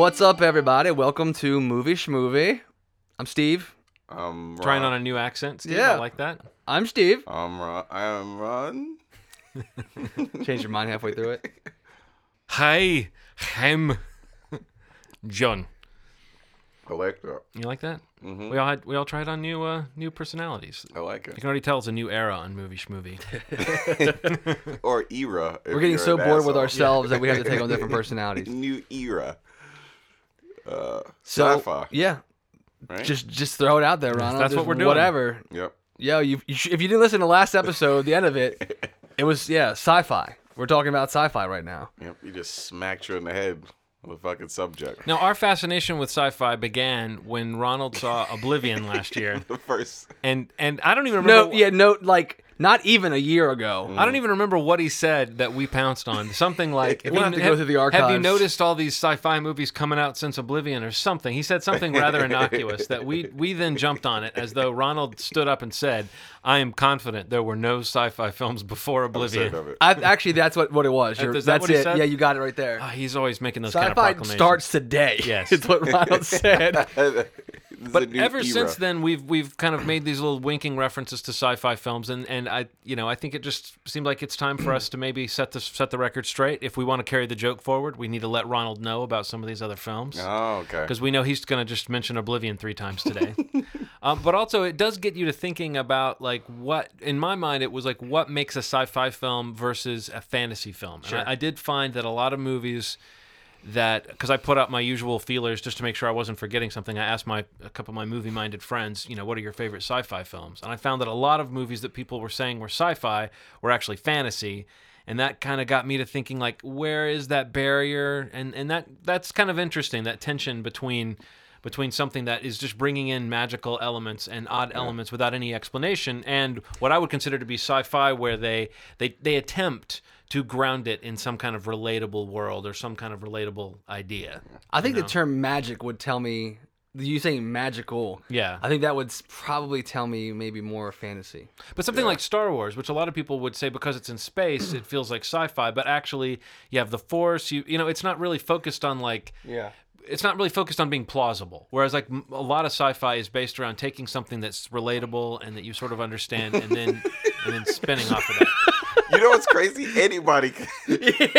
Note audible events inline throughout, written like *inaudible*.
What's up, everybody? Welcome to Movie Schmovie. I'm Steve. I'm Trying on a new accent, Steve. Yeah. I like that. I'm Steve. I'm Ron. I'm Ron. *laughs* Change your mind halfway through it. *laughs* Hi, I'm John. I like that. You like that? Mhm. We all had we all tried on new uh, new personalities. I like it. You can already tell it's a new era on movie schmovie. *laughs* Or era. We're getting so an bored with asshole. ourselves that we have to take on different personalities. New era. Uh, So sci-fi. yeah, Right. just just throw it out there, Ronald. That's what we're doing. Whatever. Yep. Yo, you, you sh- if you didn't listen to last episode, the end of it, *laughs* it was yeah, sci-fi. We're talking about sci-fi right now. Yep. You just smacked you in the head with a fucking subject. now, our fascination with sci-fi began when Ronald saw Oblivion last year, *laughs* The first. and and I don't even remember. No, yeah, no, like not even a year ago. I don't even remember what he said that we pounced on. Something *laughs* like, We'll have to go through the archives. Have you noticed all these sci-fi movies coming out since Oblivion or something? He said something rather innocuous that we we then jumped on it as though Ronald stood up and said, "I am confident there were no sci-fi films before Oblivion. Oblivion." Of it. I, actually, that's what, what it was. That that's what it. said? Yeah, you got it right there. Ah, he's always making those kind of Sci-fi starts today. Yes. *laughs* it's what Ronald *laughs* said. But ever era. since then, we've we've kind of made these little winking references to sci-fi films, and, and I you know I think it just seemed like it's time for us to maybe set the set the record straight. If we want to carry the joke forward, we need to let Ronald know about some of these other films. Oh, okay. because we know he's going to just mention Oblivion three times today. um, *laughs* but also, it does get you to thinking about like what, in my mind, it was like what makes a sci-fi film versus a fantasy film. And I, I did find that a lot of movies that because I put out my usual feelers just to make sure I wasn't forgetting something. I asked my a couple of my movie-minded friends, you know, what are your favorite sci-fi films? And I found that a lot of movies that people were saying were sci-fi were actually fantasy. And that kind of got me to thinking, like, where is that barrier? And and that that's kind of interesting. That tension between between something that is just bringing in magical elements and odd elements without any explanation, and what I would consider to be sci-fi, where they they they attempt to ground it in some kind of relatable world or some kind of relatable idea. I think the term magic would tell me. You saying magical? Yeah. I think that would probably tell me maybe more fantasy. But something like Star Wars, which a lot of people would say because it's in space, it feels like sci-fi, but actually you have the Force. You you know, it's not really focused on like Yeah. it's not really focused on being plausible. Whereas like a lot of sci-fi is based around taking something that's relatable and that you sort of understand, and then and then spinning off of that. You know what's crazy? Anybody, *laughs*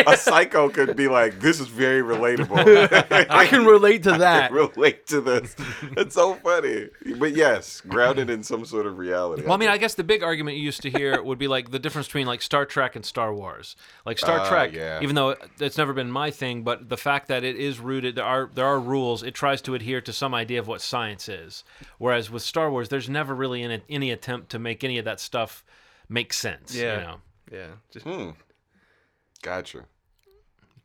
a psycho could be like, "This is very relatable." *laughs* I can relate to *laughs* I that. relate to this. It's so funny. But yes, grounded in some sort of reality. Well, I mean, I guess the big argument you used to hear would be like the difference between like Star Trek and Star Wars. Like Star Ah, Trek, yeah. even though it's never been my thing, but the fact that it is rooted, there are there are rules. It tries to adhere to some idea of what science is. Whereas with Star Wars, there's never really any, any attempt to make any of that stuff make sense. Yeah. You know? Yeah. Just Hmm. Gotcha.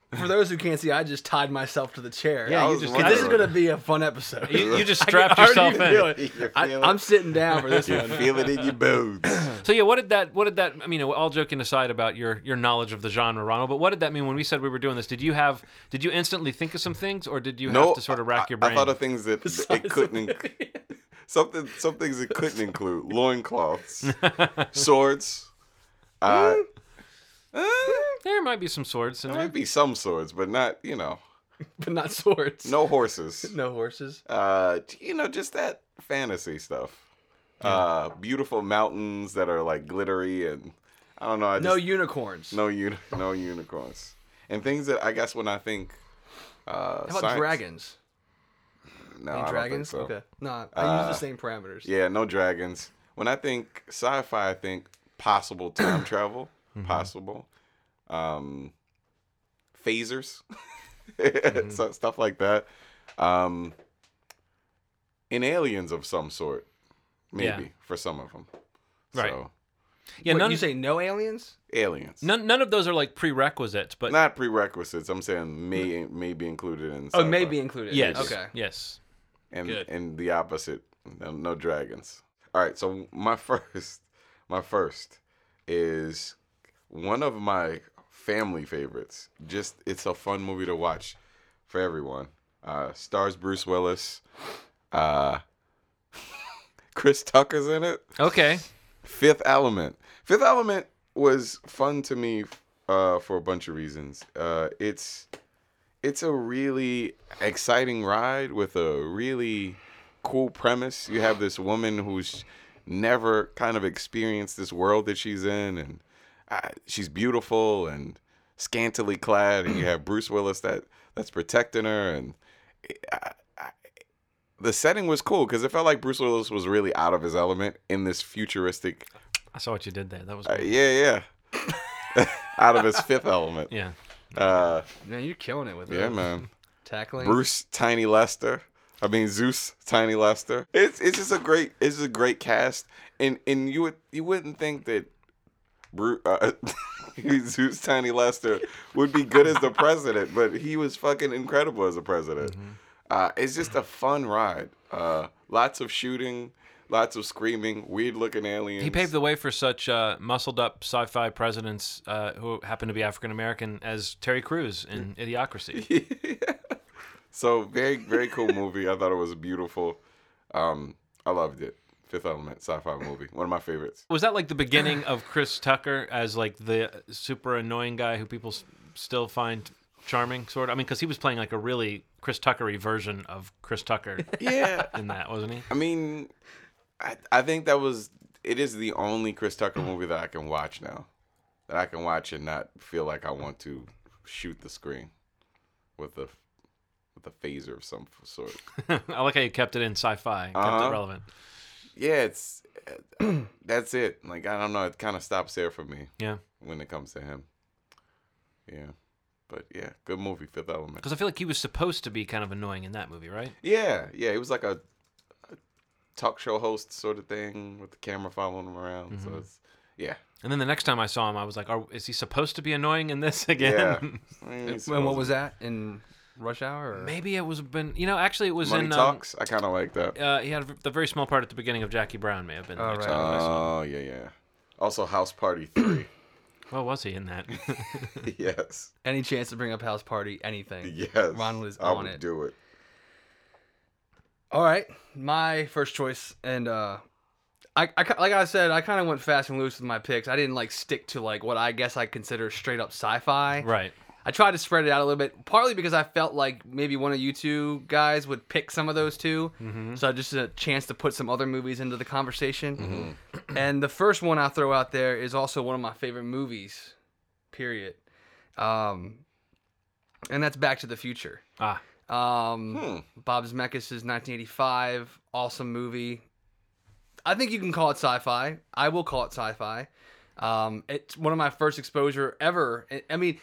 *laughs* for those who can't see, I just tied myself to the chair. Yeah, I you was just This is wondering. gonna be a fun episode. You, you just *laughs* I can strapped already yourself feel in. it. You feel I, it? I'm sitting down for this *laughs* You one. feel it in your bones. So yeah, what did that? What did that? I mean, all joking aside about your your knowledge of the genre, Ronald, but what did that mean when we said we were doing this? Did you have? Did you instantly think of some things, or did you no, have to sort of rack I- your brain? I thought of things that it couldn't. Inc- something, some things it couldn't include: loincloths, swords. Uh, uh, there might be some swords in there there. might be some swords, but not, you know, *laughs* but not swords. no horses. *laughs* No horses. Uh, you know, just that fantasy stuff. Uh, beautiful mountains that are like glittery and I don't know. I just, No unicorns. no uni- no unicorns and things that I guess when I think. Uh, How about science- dragons? No, Any I don't dragons? so. Okay. Nah, I Uh, use the same parameters. Yeah, no dragons. When I think sci-fi, I think possible time *clears throat* travel, possible, um, phasers, *laughs* so, stuff like that. Um, and aliens of some sort, maybe Yeah. for some of them. Right. So, Yeah, Wait, none, you say no aliens? aliens. none none of those are like prerequisites, but Not prerequisites. I'm saying may may be included in. Oh, sci-fi. may be included. yes, Okay. yes. and Good. and the opposite no, no dragons all right so my *laughs* first my first is one of my family favorites. Just it's a fun movie to watch for everyone. Uh stars bruce willis. Uh *laughs* chris tucker's in it. Okay. fifth element. Fifth element was fun to me uh for a bunch of reasons. Uh it's it's a really exciting ride with a really cool premise. You have this woman who's never kind of experienced this world that she's in, and uh, she's beautiful and scantily clad, and you have Bruce Willis that that's protecting her, and I, I, the setting was cool because it felt like Bruce Willis was really out of his element in this futuristic. I saw what you did there. That was Uh, yeah, yeah. *laughs* out of his fifth element. yeah. Uh, Man, you're killing it with it. yeah, it. man. Tackling. Bruce Tiny Lister. I mean Zeus Tiny Lister. It's it's just a great it's a great cast, and and you would you wouldn't think that Bruce uh, *laughs* Zeus Tiny Lister would be good as the president, but he was fucking incredible as a president. Uh, it's just a fun ride. Uh, lots of shooting, lots of screaming, weird looking aliens. He paved the way for such uh, muscled up sci fi presidents uh, who happen to be African American as Terry Crews in Idiocracy. *laughs* so very very cool movie. I thought it was beautiful. Um, I loved it. Fifth Element, sci-fi movie, one of my favorites. Was that like the beginning of Chris Tucker as like the super annoying guy who people s- still find charming, sort of? I mean, because he was playing like a really Chris Tuckery version of Chris Tucker Yeah, *laughs* in that, wasn't he? I mean, I I think that was it is the only Chris Tucker movie that I can watch now, that I can watch and not feel like I want to shoot the screen with a with a phaser of some sort. *laughs* I like how you kept it in sci-fi, kept Uh-huh. it relevant. Yeah, it's *clears throat* that's it. Like I don't know, it kind of stops there for me Yeah, when it comes to him. Yeah, but yeah, good movie, Fifth Element. because I feel like he was supposed to be kind of annoying in that movie, right? Yeah, yeah, it was like a, a talk show host sort of thing with the camera following him around. So it's yeah, And then the next time I saw him, I was like, Are, "Is he supposed to be annoying in this again?" yeah. I mean, And what was that in Rush Hour? Or? Maybe it was been, you know, actually it was Money in. Um, Talks? I kind of like that. uh, he had the very small part at the beginning of Jackie Brown. May have been. The Oh, right. time I. Oh yeah, yeah. Also, House Party Three. *coughs* well, was he in that? *laughs* yes, Any chance to bring up House Party? Anything? yes. Ronald is I on would it. do it. All right, my first choice, and uh, I, I like I said, I kind of went fast and loose with my picks. I didn't like stick to like what I guess I consider straight up sci-fi. right. I tried to spread it out a little bit, partly because I felt like maybe one of you two guys would pick some of those 2 So just a chance to put some other movies into the conversation. *clears throat* And the first one I throw out there is also one of my favorite movies. Period. Um, and that's Back to the Future. Ah, Um, Hmm. Bob Zemeckis' 1985, awesome movie. I think you can call it sci-fi. I will call it sci-fi. Um, it's one of my first exposure ever. I- I mean, s-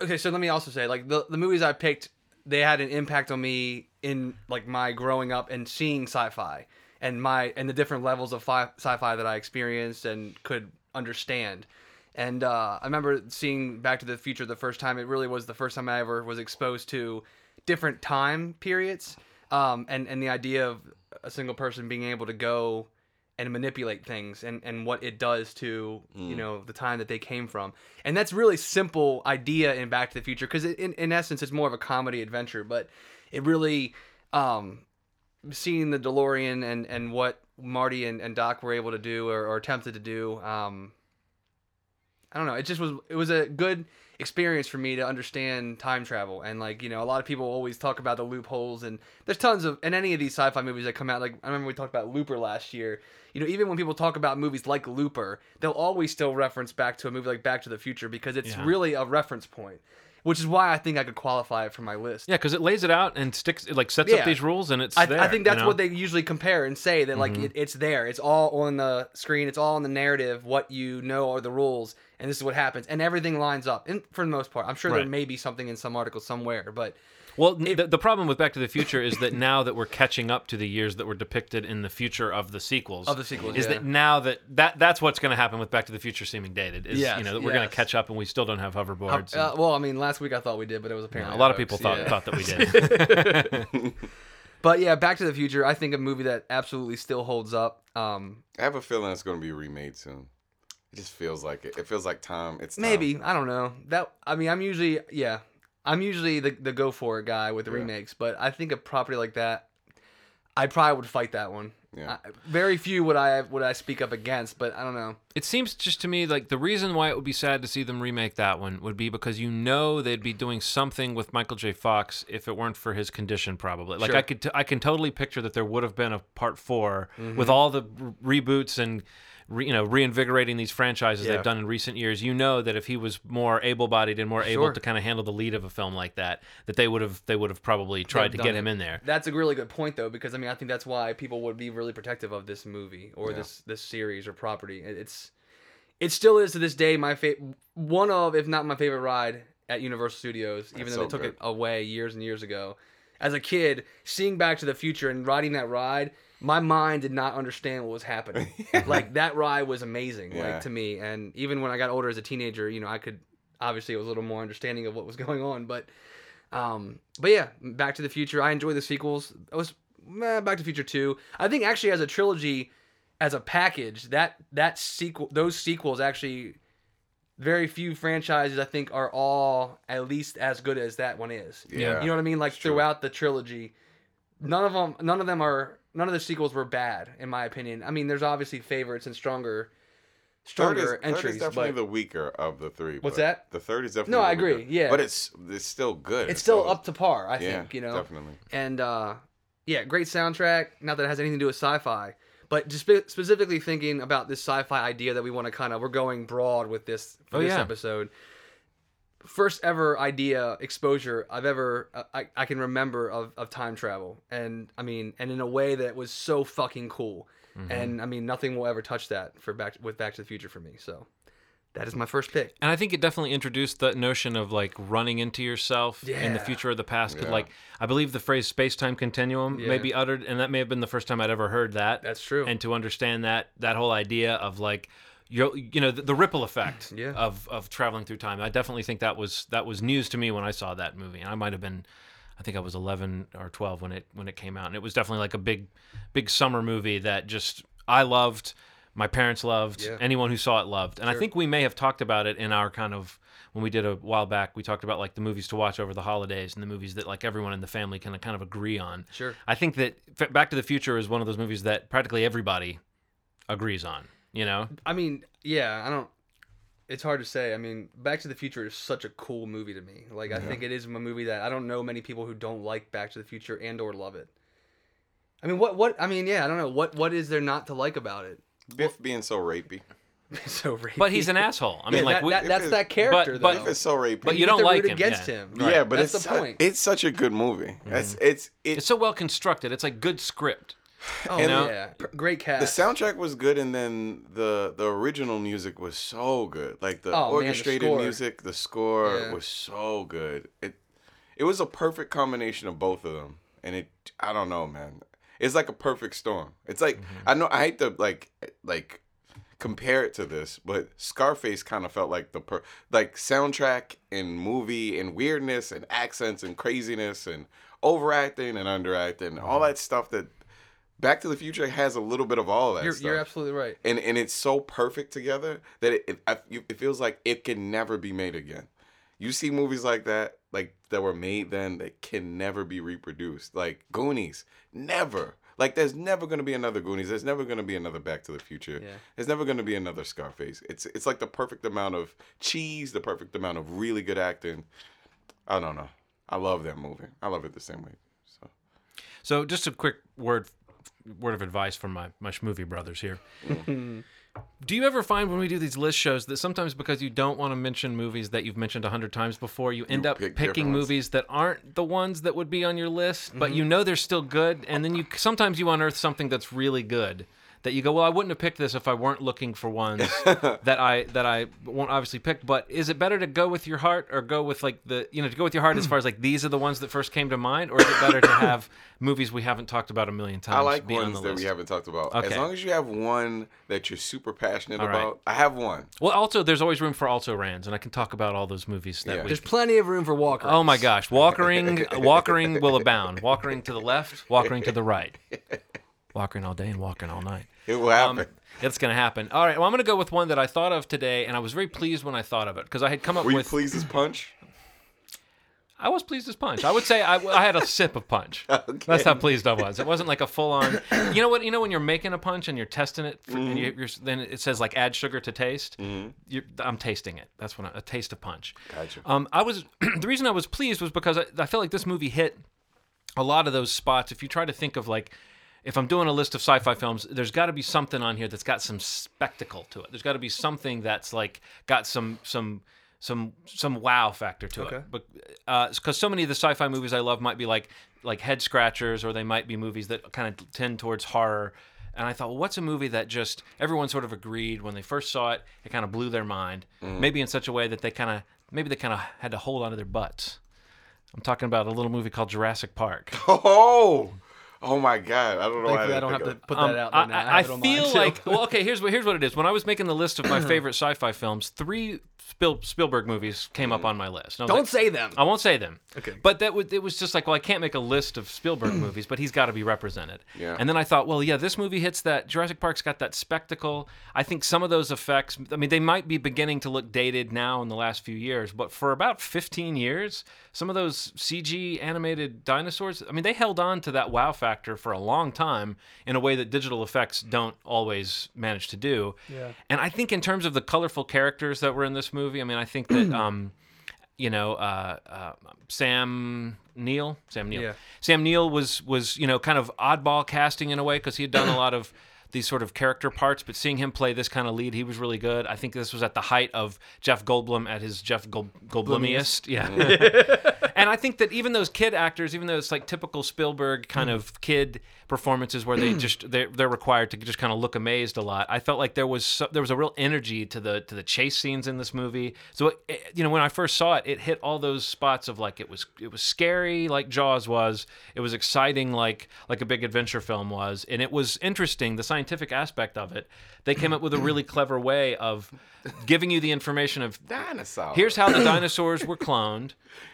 okay, so let me also say, like the the movies I picked, they had an impact on me in like my growing up and seeing sci-fi and my and the different levels of fi- sci-fi that I experienced and could understand. And uh, I remember seeing Back to the Future the first time. It really was the first time I ever was exposed to different time periods, um, and and the idea of a single person being able to go and manipulate things and, and what it does to you know the time that they came from. And that's really simple idea in back to the future because in, in essence it's more of a comedy adventure but it really um seeing the delorean and and what marty and, and doc were able to do or, or attempted to do um i don't know it just was it was a good experience for me to understand time travel. And like you know a lot of people always talk about the loopholes and there's tons of in any of these sci-fi movies that come out like i remember we talked about looper last year you know even when people talk about movies like looper they'll always still reference back to a movie like back to the future because it's Yeah. really a reference point which is why i think i could qualify it for my list yeah, because it lays it out and sticks, it like sets Yeah. up these rules, and it's I, there. I think you that's know? what they usually compare and say that like mm-hmm. it, it's there. It's all on the screen. It's all in the narrative. What you know are the rules, and this is what happens, and everything lines up. And for the most part, I'm sure there may be something in some article somewhere, but Well, n the, the problem with Back to the Future is that now that we're catching up to the years that were depicted in the future of the sequels, Of the sequels, is yeah. that now that, that that's what's going to happen with Back to the Future seeming dated? Is Yes, you know that we're going to catch up and we still don't have hoverboards. and- uh, well, I mean, last week I thought we did, but it was apparently a lot of hoax, people thought yeah. thought that we did. *laughs* But yeah, Back to the Future, I think a movie that absolutely still holds up. Um, I have a feeling it's going to be remade soon. It just feels like it. It feels like time. It's time. maybe I don't know that. I mean, I'm usually yeah, I'm usually the the go for it guy with the Yeah. remakes, but I think a property like that, I probably would fight that one Yeah. I, very few would I would I speak up against, but I don't know. It seems just to me like the reason why it would be sad to see them remake that one would be because you know they'd be doing something with Michael J. Fox if it weren't for his condition, probably. Like Sure. I could, t- I can totally picture that there would have been a part 4 Mm-hmm. with all the re- reboots and. Re, you know, reinvigorating these franchises Yeah. they've done in recent years. You know that if he was more able-bodied and more able to kind of handle the lead of a film like that, that they would have they would have probably tried to get it. him in there. That's a really good point though, because I mean I think that's why people would be really protective of this movie or Yeah. this this series or property. It's it still is to this day my favorite, one of if not my favorite ride at Universal Studios, even That's though so they took good. it away years and years ago. As a kid, seeing Back to the Future and riding that ride, my mind did not understand what was happening. *laughs* like that ride was amazing, Yeah. like to me. And even when I got older as a teenager, you know, I could obviously it was a little more understanding of what was going on, but um, but yeah, Back to the Future. I enjoy the sequels. It was eh, Back to the Future Two. I think actually as a trilogy, as a package, that that sequel, those sequels actually, very few franchises I think are all at least as good as that one is. Yeah. you know what I mean. Like throughout the trilogy, none of them, none of them are, none of the sequels were bad in my opinion. I mean, there's obviously favorites and stronger, Third is, stronger third is entries, definitely but the weaker of the three. What's that? The third is definitely. No, I agree, weaker. yeah. but it's it's still good. it's still up to par. I yeah, think you know. definitely. and uh yeah great soundtrack not that it has anything to do with sci-fi but just spe- specifically thinking about this sci-fi idea that we want to kind of we're going broad with this for Oh, this yeah. episode first ever idea exposure i've ever uh, I, I can remember of, of time travel and i mean and in a way that was so fucking cool Mm-hmm. and i mean nothing will ever touch that for back with back to the future for me so that is my first pick And I think it definitely introduced the notion of like running into yourself in the future or the past. 'Cause, Yeah. like I believe the phrase space time continuum may be uttered, and that may have been the first time I'd ever heard that. That's true. And to understand that that whole idea of like you you know the, the ripple effect *clears throat* Yeah. of of traveling through time. I definitely think that was that was news to me when I saw that movie. And I might have been. I think I was 11 or 12 when it when it came out, and it was definitely like a big, big summer movie that just I loved, my parents loved, Yeah. anyone who saw it loved, and I think we may have talked about it in our kind of when we did a while back. We talked about like the movies to watch over the holidays and the movies that like everyone in the family can kind of agree on. Sure. I think that Back to the Future is one of those movies that practically everybody agrees on. You know, I mean, yeah, I don't. It's hard to say. I mean, Back to the Future is such a cool movie to me. Like, I think it is a movie that I don't know many people who don't like Back to the Future and or love it. I mean, what what? I mean, yeah, I don't know what what is there not to like about it. Biff being so rapey. *laughs* so rapey. but he's an asshole. I mean, Yeah, like that, that, that's if that character but- though. Biff is so rapey. but You you don't like root him against yeah. him. Right. Yeah, but That's it's the su- point. it's such a good movie. It's mm-hmm. it's it, It's so well constructed. It's like good script. Oh and yeah, P- great cast. the soundtrack was good and then the the original music was so good. Like the Oh, man, the orchestrated music, the score Yeah. was so good. It it was a perfect combination of both of them. And it I don't know, man. It's like a perfect storm. It's like mm-hmm. I know I hate to like like compare it to this, but Scarface kind of felt like the per like soundtrack and movie and weirdness and accents and craziness and overacting and underacting, and all mm-hmm. that stuff that Back to the Future has a little bit of all of that you're, stuff. you're absolutely right. and and it's so perfect together that it it, it feels like it can never be made again. You see movies like that, like that were made then, that can never be reproduced. Like Goonies, never. Like there's never gonna be another Goonies. There's never gonna be another Back to the Future. Yeah. There's never gonna be another Scarface. It's it's like the perfect amount of cheese, the perfect amount of really good acting. I don't know. I love that movie. I love it the same way. So So just a quick word word of advice from my my schmovie brothers here. *laughs* do you ever find when we do these list shows that sometimes because you don't want to mention movies that you've mentioned a hundred times before, you end You up pick picking different ones. movies that aren't the ones that would be on your list, but Mm-hmm. you know they're still good, and then you sometimes you unearth something that's really good. That you go, well, I wouldn't have picked this if I weren't looking for ones *laughs* that I that I won't obviously pick. But is it better to go with your heart or go with like the you know to go with your heart as far as like these are the ones that first came to mind, or is it better to have *coughs* movies we haven't talked about a million times? I like be on ones the that list? we haven't talked about. Okay. As long as you have one that you're super passionate All right. about. I have one. Well, also there's always room for also rans, and I can talk about all those movies that Yeah. we. There's plenty of room for Walker. Oh my gosh, walkering, *laughs* walkering will abound. Walkering to the left, walkering to the right, *laughs* walkering all day and walking all night. It will happen. Um, it's gonna happen. All right. Well, I'm gonna go with one that I thought of today, and I was very pleased when I thought of it because I had come up with- Were you with. pleased as punch? I was pleased as punch. I would say I, I had a sip of punch. *laughs* That's how pleased I was. It wasn't like a full on. *coughs* You know what? You know when you're making a punch and you're testing it, for, and you, you're, then it says like add sugar to taste. You're, I'm tasting it. That's what I, a taste of punch. Gotcha. Um, I was *clears throat* the reason I was pleased was because I, I felt like this movie hit a lot of those spots. If you try to think of like, if I'm doing a list of sci-fi films, there's got to be something on here that's got some spectacle to it. There's got to be something that's like got some some some some wow factor to Okay. it. But uh, because so many of the sci-fi movies I love might be like like head scratchers, or they might be movies that kind of tend towards horror. And I thought, well, what's a movie that just everyone sort of agreed when they first saw it, it kind of blew their mind, mm. maybe in such a way that they kind of maybe they kind of had to hold onto their butts. I'm talking about a little movie called Jurassic Park. *laughs* Oh, oh my God! I don't know why Thankfully, I didn't don't have to of- put Um, that out I, there now. I- I have feel like well, okay. Here's what here's what it is. When I was making the list of my *clears throat* favorite sci-fi films, three Spiel, Spielberg movies came up mm-hmm. on my list. And I was don't like- say them. I won't say them. Okay. But that would it was just like, well, I can't make a list of Spielberg *clears throat* movies, but he's got to be represented. Yeah. And then I thought, well, yeah, this movie hits that. Jurassic Park's got that spectacle. I think some of those effects. I mean, they might be beginning to look dated now in the last few years, but for about 15 years, some of those CG animated dinosaurs. I mean, they held on to that wow factor for a long time in a way that digital effects don't always manage to do. Yeah. And I think in terms of the colorful characters that were in this movie, I mean, I think that *clears throat* um, you know, uh, uh, Sam Neill, Sam Neill, Yeah. Sam Neill was was you know kind of oddball casting in a way because he had done a lot of these sort of character parts, but seeing him play this kind of lead, he was really good. I think this was at the height of Jeff Goldblum at his Jeff Gold- Goldblumiest, yeah. *laughs* and I think that even those kid actors, even though it's like typical Spielberg kind mm. of kid performances where they *clears throat* just they're, they're required to just kind of look amazed a lot. I felt like there was so, there was a real energy to the to the chase scenes in this movie. So it, it- you know when I first saw it, it hit all those spots of like it was it was scary like Jaws was. It was exciting like like a big adventure film was, and it was interesting the scientific aspect of it. They came up with a *clears throat* really clever way of giving you the information of dinosaur. Here's how the dinosaurs were cloned.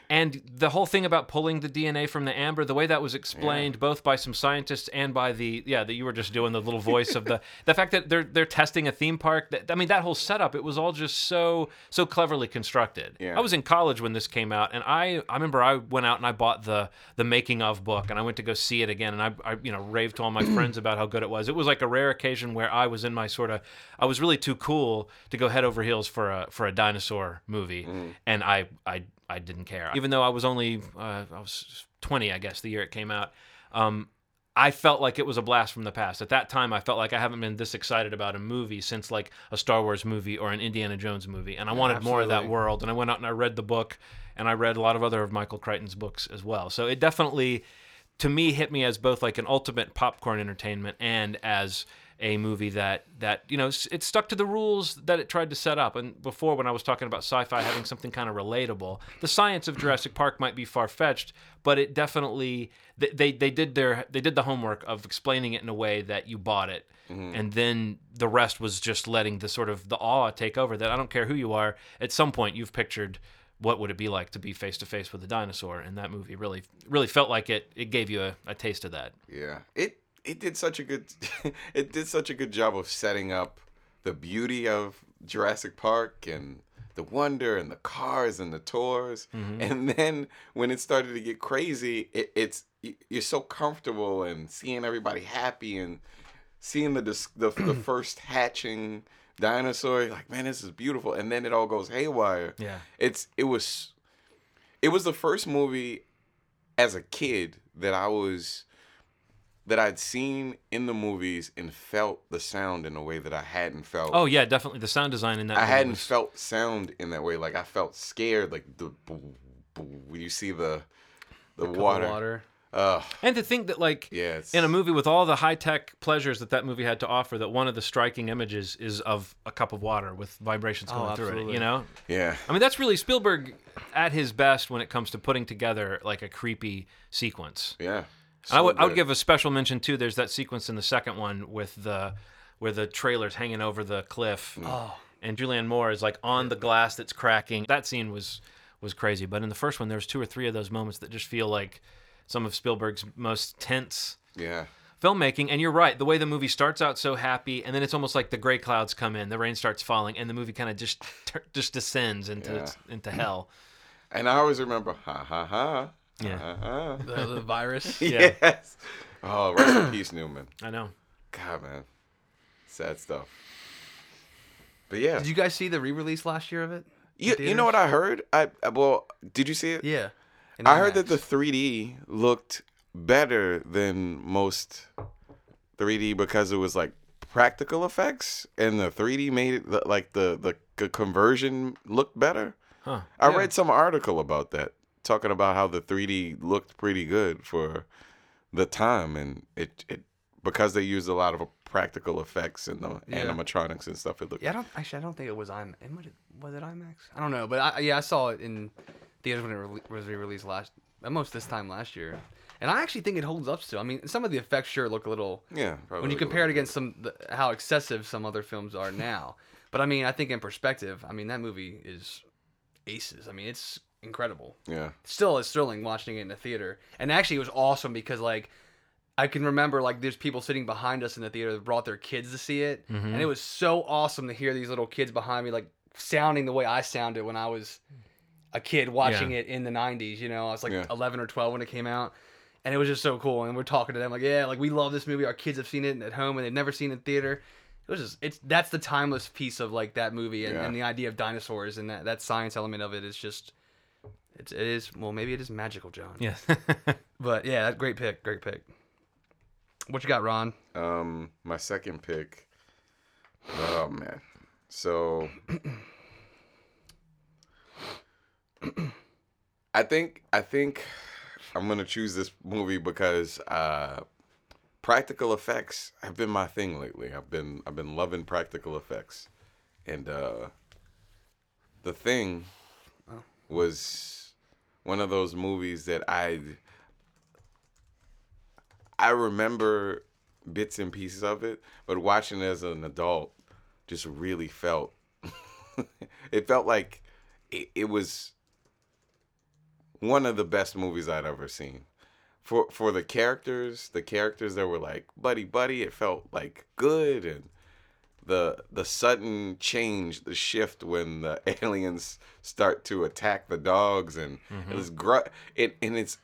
And the whole thing about pulling the DNA from the amber, the way that was explained both by some scientists and by the yeah that you were just doing the little voice of the *laughs* the fact that they're they're testing a theme park. That, I mean that whole setup, it was all just so so cleverly constructed. Yeah. I was in college when this came out, and I I remember I went out and I bought the the making of book, and I went to go see it again, and I, I you know raved to all my *clears throat* friends about how good it was. It was like a rare occasion where I was in my sort of I was really too cool to go head over heels for a for a dinosaur movie, mm. and I I I didn't care, even though I was only uh, I was 20, I guess, the year it came out. Um, I felt like it was a blast from the past. At that time, I felt like I haven't been this excited about a movie since like a Star Wars movie or an Indiana Jones movie, and I wanted more of that world. And I went out and I read the book, and I read a lot of other of Michael Crichton's books as well. So it definitely, to me, hit me as both like an ultimate popcorn entertainment and as a movie that that you know it stuck to the rules that it tried to set up. And before, when I was talking about sci-fi having something kind of relatable, the science of Jurassic Park might be far fetched, but it definitely they, they they did their they did the homework of explaining it in a way that you bought it. Mm-hmm. And then the rest was just letting the sort of the awe take over. That I don't care who you are. At some point, you've pictured what would it be like to be face to face with a dinosaur, and that movie really really felt like it. It gave you a, a taste of that. Yeah, it it did such a good *laughs* it did such a good job of setting up the beauty of Jurassic Park and the wonder and the cars and the tours. Mm-hmm. And then when it started to get crazy, it, it's you're so comfortable and seeing everybody happy and seeing the the, the *clears throat* first hatching dinosaur. You're like, man, this is beautiful. And then it all goes haywire. Yeah. It's it was it was the first movie as a kid that I was that I'd seen in the movies and felt the sound in a way that I hadn't felt. Oh yeah, definitely the sound design in that. I movie hadn't was- felt sound in that way. Like I felt scared. Like the boo, boo, when you see the the, Cup of water. water. Ugh, And to think that like yeah. In a movie with all the high tech pleasures that that movie had to offer, that one of the striking images is of a cup of water with vibrations Oh, going through it. You know, yeah. I mean that's really Spielberg at his best when it comes to putting together like a creepy sequence. Yeah. And I would So I would give a special mention too. There's that sequence in the second one with the where the trailer's hanging over the cliff, mm. Oh, and Julianne Moore is like on the glass that's cracking. That scene was was crazy. But in the first one, there's two or three of those moments that just feel like some of Spielberg's most tense Yeah. filmmaking. And you're right, the way the movie starts out so happy, and then it's almost like the gray clouds come in, the rain starts falling, and the movie kind of just tur- *laughs* just descends into Yeah. into hell. And I always remember, ha ha ha. Yeah. Ha, ha. The, the virus. *laughs* Yeah. Yes. Oh, rest in *clears throat* peace, Newman. I know. God, man. Sad stuff. But yeah. Did you guys see the re-release last year of it? You, you know what I heard? I I- well, did you see it? Yeah. In I heard that the 3D looked better than most 3D because it was like practical effects, and the 3D made it like the the conversion looked better. Huh. I Yeah. read some article about that, talking about how the 3D looked pretty good for the time, and it it because they used a lot of practical effects and the Yeah. animatronics and stuff. It looked Yeah, I don't actually. I don't think it was IMAX. Was it, was it IMAX? I don't know, but I, yeah, I saw it in theaters when it rele- was re-released last, almost this time last year, and I actually think it holds up still. I mean, some of the effects sure look a little yeah. When you compare it against some the, how excessive some other films are *laughs* now. but I mean, I think in perspective, I mean that movie is aces. I mean, it's incredible. Yeah. Still, it's thrilling watching it in the theater, and actually, it was awesome because like. I can remember like there's people sitting behind us in the theater that brought their kids to see it, Mm-hmm. and it was so awesome to hear these little kids behind me like sounding the way I sounded when I was a kid watching Yeah. it in the 90s. You know, I was like Yeah. 11 or 12 when it came out, and it was just so cool. And we're talking to them like, yeah, like we love this movie. Our kids have seen it at home and they've never seen it in theater. It was just it's that's the timeless piece of like that movie and, Yeah. and the idea of dinosaurs and that that science element of it is just. It's, it is well maybe it is magical John Yes. *laughs* but yeah that great pick great pick what you got Ron Um, my second pick. Oh man. So I think I think I'm gonna choose this movie because uh, practical effects have been my thing lately. I've been I've been loving practical effects, and uh, the thing was one of those movies that I I remember bits and pieces of it, but watching it as an adult just really felt *laughs* it felt like it, it was one of the best movies I'd ever seen. For for the characters, the characters that were like buddy buddy, it felt like good and the the sudden change, the shift when the *laughs* aliens start to attack the dogs and it was mm-hmm. gr- it and it's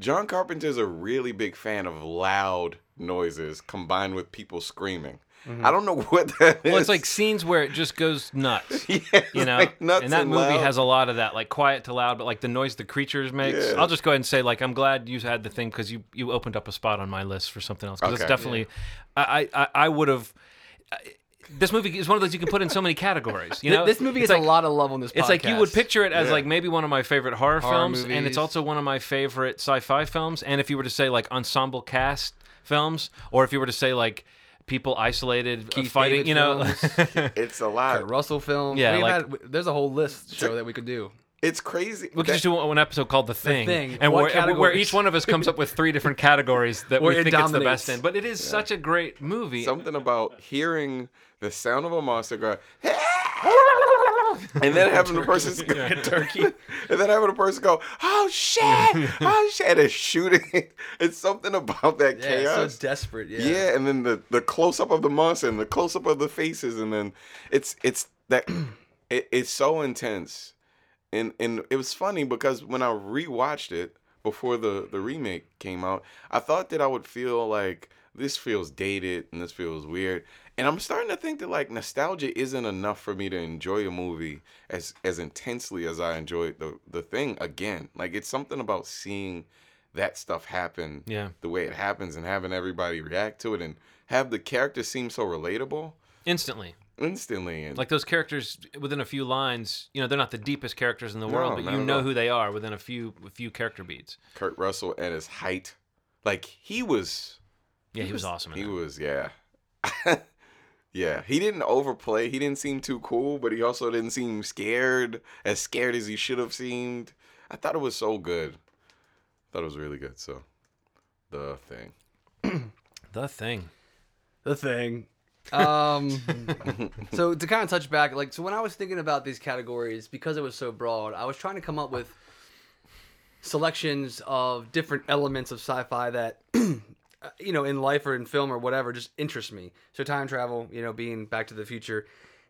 John Carpenter's a really big fan of loud noises combined with people screaming. I don't know *laughs* what that is. well, it's like scenes where it just goes nuts. *laughs* yeah, You know, like nuts and that movie loud. has a lot of that, like quiet to loud, but like the noise the creatures makes. Yeah. I'll just go ahead and say, like, I'm glad you had the thing because you you opened up a spot on my list for something else. Because Okay. it's definitely, I I, I would have. This movie is one of those you can put in so many categories. You know, this movie It's gets like- a lot of love on this It's like you would picture it as Yeah. like maybe one of my favorite horror, Horror films, and it's also one of my favorite sci-fi films. And if you were to say like ensemble cast films, or if you were to say like people isolated uh, Keith fighting, David you know, films. *laughs* It's a lot. Kurt Russell film. Yeah, We've like- had- there's a whole list show that we could do. It's crazy. we could That- just do one episode called The Thing, Thing. and What where, where categories? each one of us comes up with three different categories that Where we it think it's the dominates. best in. But it is such a great movie. something about hearing the sound of a monster go, *laughs* and then having the person go, *laughs* turkey. and then having the person go, oh shit, *laughs* oh shit, and shooting. *laughs* It's something about that Yeah, chaos. so desperate. Yeah. Yeah. and then the the close up of the monster and the close up of the faces, and then it's it's that *clears throat* it, it's so intense, and and it was funny because when I rewatched it before the the remake came out, I thought that I would feel like this feels dated and this feels weird, and I'm starting to think that like nostalgia isn't enough for me to enjoy a movie as as intensely as I enjoyed the the thing again. Like it's something about seeing that stuff happen Yeah. the way it happens and having everybody react to it and have the characters seem so relatable Instantly, instantly and like those characters within a few lines, you know, they're not the deepest characters in the No, world, but you know all. who they are within a few a few character beats. Kurt Russell at his height like he was Yeah, he, was, awesome. He that. was yeah *laughs* yeah he didn't overplay. He didn't seem too cool but he also didn't seem scared as scared as he should have seemed. I thought it was so good. I thought it was really good so. The thing. *clears throat* The thing. The thing. *laughs* Um, *laughs* so to kind of touch back, like, so when I was thinking about these categories, because it was so broad, I was trying to come up with selections of different elements of sci-fi that, *clears throat* Uh, you know, in life or in film or whatever, just interests me. So time travel, you know, being Back to the Future,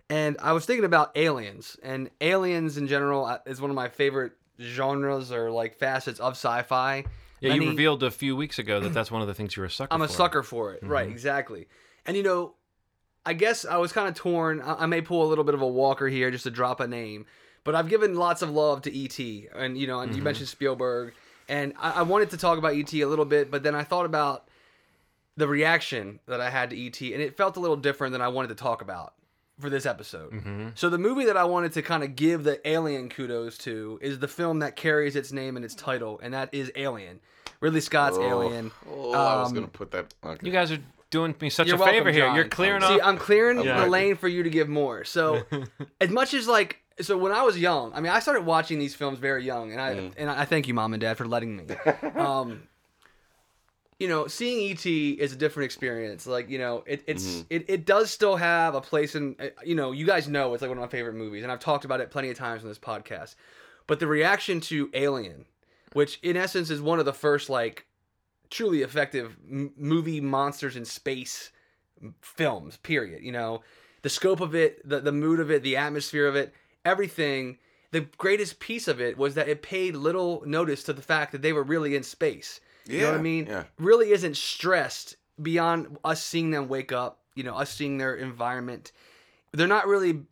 And I was thinking about aliens, and aliens in general uh, is one of my favorite genres or like facets of sci-fi. Yeah, Many- you revealed a few weeks ago that that's one of the things you're a sucker for. I'm a for. sucker for it. Right, mm-hmm. exactly. And you know, I guess I was kind of torn. I, I may pull a little bit of a Walker here just to drop a name, but I've given lots of love to E.T. And you know, and you mm-hmm. mentioned Spielberg, and I, I wanted to talk about E.T. a little bit, but then I thought about the reaction that I had to E.T. and it felt a little different than I wanted to talk about for this episode. So the movie that I wanted to kind of give the Alien kudos to is the film that carries its name and its title, and that is Alien. Ridley Scott's Alien. Oh, I was Um, gonna put that. Okay. You guys are doing me such You're a favor here. John. You're clearing See, off. I'm clearing Yeah. the lane for you to give more. So, *laughs* as much as like, so when I was young, I mean, I started watching these films very young, and I Mm. and I thank you, mom and dad, for letting me. *laughs* um, you know, seeing ET is a different experience. Like, you know, it, it's Mm-hmm. it, it does still have a place in. uh, You know, you guys know it's like one of my favorite movies, and I've talked about it plenty of times on this podcast. But the reaction to Alien, which in essence is one of the first like truly effective m- movie monsters in space films period you know the scope of it the, the mood of it the atmosphere of it everything the greatest piece of it was that it paid little notice to the fact that they were really in space you know what i mean? yeah. really isn't stressed beyond us seeing them wake up you know us seeing their environment. They're not really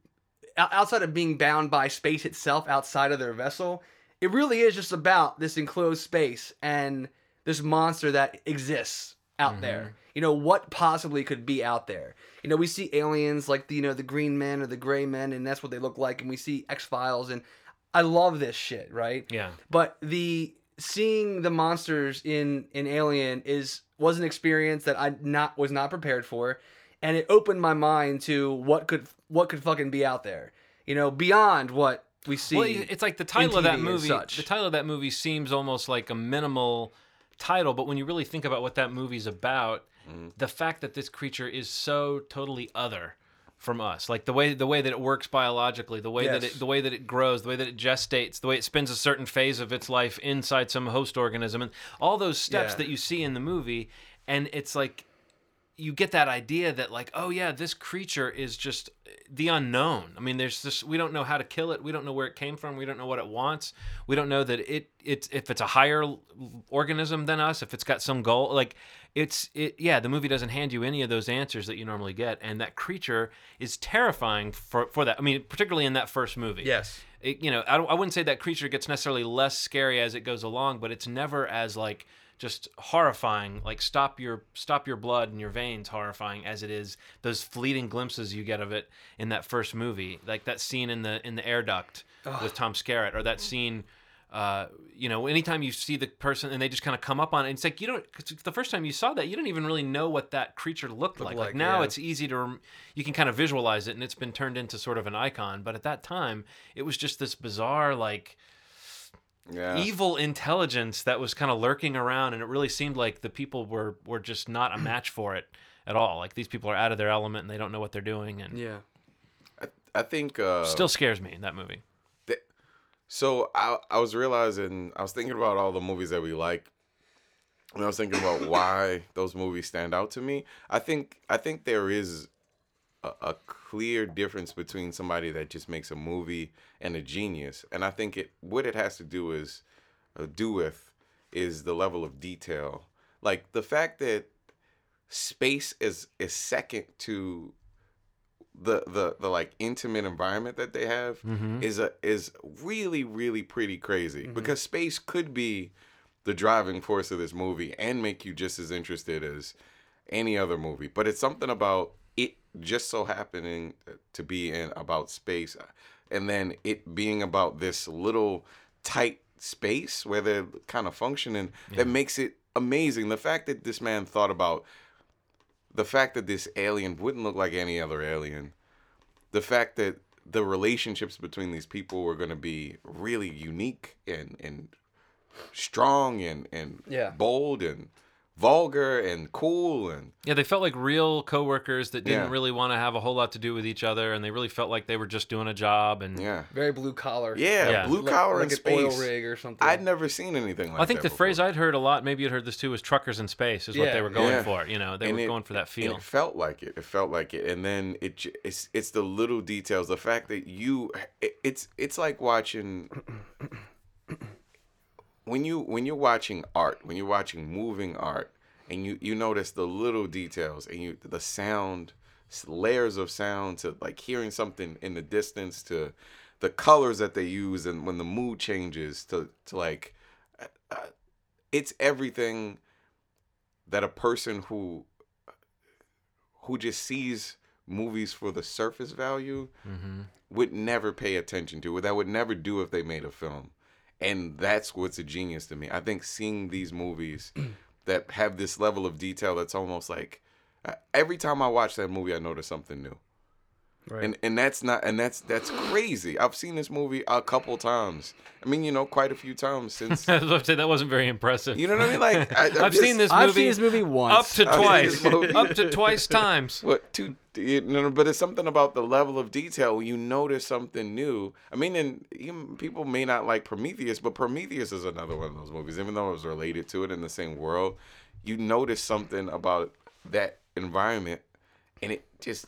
outside of being bound by space itself outside of their vessel it really is just about this enclosed space and this monster that exists out mm-hmm. there. You know what possibly could be out there? You know we see aliens like the you know the green men or the gray men and that's what they look like and we see x-files and i love this shit right? Yeah. but the seeing the monsters in in Alien is was an experience that I not was not prepared for, and it opened my mind to what could what could fucking be out there. You know, beyond what we see. Well, it's like the title of that movie. such. The title of that movie seems almost like a minimal title, but when you really think about what that movie's about, mm-hmm. the fact that this creature is so totally other from us, like the way the way that it works biologically, the way that it the way that it grows, the way that it gestates, the way it spends a certain phase of its life inside some host organism, and all those steps Yeah. that you see in the movie, and it's like you get that idea that like oh yeah this creature is just the unknown. I mean there's this we don't know how to kill it. We don't know where it came from. We don't know what it wants. We don't know that it it's if it's a higher organism than us if it's got some goal like it's it yeah the movie doesn't hand you any of those answers that you normally get and that creature is terrifying for for that i mean particularly in that first movie yes, it, you know, I, don't- I wouldn't say that creature gets necessarily less scary as it goes along, but it's never as like just horrifying, like stop your stop your blood in your veins, horrifying as it is those fleeting glimpses you get of it in that first movie, like that scene in the in the air duct with Tom Skerritt, or that scene. Uh, you know, anytime you see the person and they just kind of come up on it, it's like you don't. Cause the first time you saw that, you didn't even really know what that creature looked like. Like, like, now, yeah. it's easy to you can kind of visualize it, and it's been turned into sort of an icon. But at that time, it was just this bizarre, like Yeah. evil intelligence that was kind of lurking around, and it really seemed like the people were were just not a *clears throat* match for it at all. Like these people are out of their element and they don't know what they're doing, and yeah, I, I think. Uh, still scares me in that movie. So I I was realizing I was thinking about all the movies that we like, and I was thinking about why *laughs* those movies stand out to me. I think I think there is a, a clear difference between somebody that just makes a movie and a genius, and I think it what it has to do is uh, do with is the level of detail, like the fact that space is is second to the the the like intimate environment that they have mm-hmm. is a is really really pretty crazy mm-hmm. because space could be the driving force of this movie and make you just as interested as any other movie but it's something about it just so happening to be in about space uh, and then it being about this little tight space where they're kind of functioning that makes it amazing. The fact that this man thought about the fact that this alien wouldn't look like any other alien, the fact that the relationships between these people were going to be really unique and and strong and and Yeah. bold and vulgar and cool and Yeah, they felt like real coworkers that didn't Yeah. really want to have a whole lot to do with each other, and they really felt like they were just doing a job. And yeah. Very blue collar. Yeah, Yeah. blue collar like in an space. oil rig or something. I'd never seen anything like that. I think that the phrase. I'd heard a lot, maybe you'd heard this too, was "truckers in space" is what they were going Yeah. for. You know, they And were it- going for that feel. it felt like it. It felt like it, and then it. It's it's the little details. The fact that you, it, it's it's like watching. When you when you're watching art, when you're watching moving art, and you you notice the little details, and you the sound, layers of sound to like hearing something in the distance to the colors that they use, and when the mood changes to to like, uh, uh, it's everything that a person who who just sees movies for the surface value hmm would never pay attention to or that would never do if they made a film and that's what's a genius to me. I think seeing these movies *clears throat* that have this level of detail that's almost like uh, every time i watch that movie i notice something new Right. and and that's not and that's that's crazy i've seen this movie a couple times i mean you know quite a few times *laughs* since I was say that wasn't very impressive. you know what i mean like I, *laughs* I'm I've just- seen this Movie I've movie seen this movie up once. to twice, up to twice times. What two? You know, but it's something about the level of detail when you notice something new. I mean, and even people may not like Prometheus, but Prometheus is another one of those movies. Even though it was related to it in the same world, you notice something about that environment, and it just.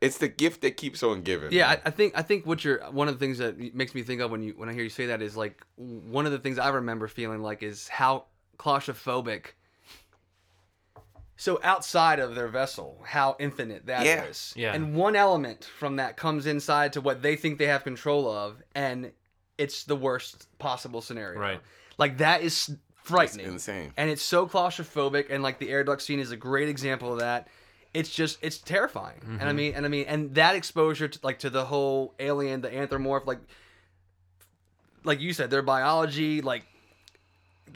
It's the gift that keeps on giving. Yeah, I. I think I think what you're one of the things that makes me think of when you when I hear you say that is like one of the things I remember feeling like is how claustrophobic. So outside of their vessel, how infinite that is. Yeah. Yeah. And one element from that comes inside to what they think they have control of, and it's the worst possible scenario. Right. Like that is it's frightening insane. and it's so claustrophobic and like the air duct scene is a great example of that it's just it's terrifying. And i mean and i mean and that exposure to like to the whole alien the anthropomorph like like you said their biology like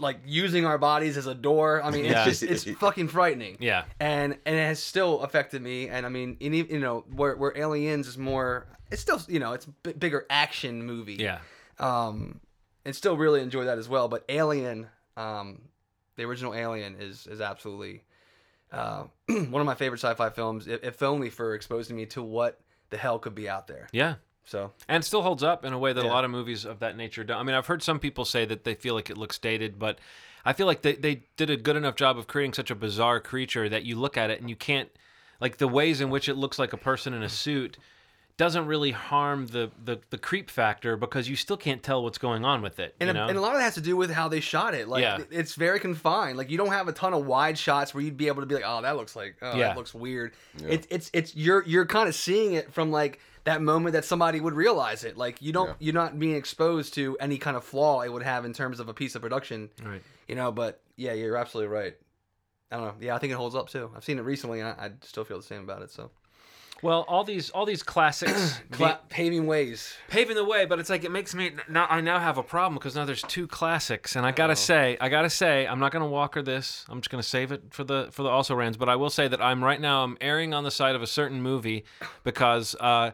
like using our bodies as a door. I mean it's just it's *laughs* fucking frightening. Yeah. and and it has still affected me. And i mean even, you know where, where aliens is more it's still you know it's a bigger action movie. Yeah. um, and still really enjoy that as well. But Alien, um, the original Alien, is is absolutely uh, *clears throat* one of my favorite sci-fi films. If, only for exposing me to what the hell could be out there. Yeah. So And still holds up in a way that a lot of movies of that nature don't. I mean, I've heard some people say that they feel like it looks dated, but I feel like they, they did a good enough job of creating such a bizarre creature that you look at it and you can't, like, the ways in which it looks like a person in a suit doesn't really harm the, the, the creep factor because you still can't tell what's going on with it. and you a, and a lot of that has to do with how they shot it. Like Yeah. it's very confined. Like you don't have a ton of wide shots where you'd be able to be like, oh, that looks like, oh, Yeah. that looks weird. It's it's it's you're you're kind of seeing it from like that moment that somebody would realize it. Like you don't Yeah. you're not being exposed to any kind of flaw it would have in terms of a piece of production. right. You know, but yeah, you're absolutely right. I don't know. Yeah, I think it holds up too. I've seen it recently, and I, I still feel the same about it. So, Well, all these all these classics *clears throat* Cla- paving ways. paving the way, but it's like it makes me now. I now have a problem because now there's two classics, and I gotta say, I gotta say, I'm not gonna walker this. I'm just gonna save it for the for the also rans. But I will say that I'm right now I'm erring on the side of a certain movie because uh,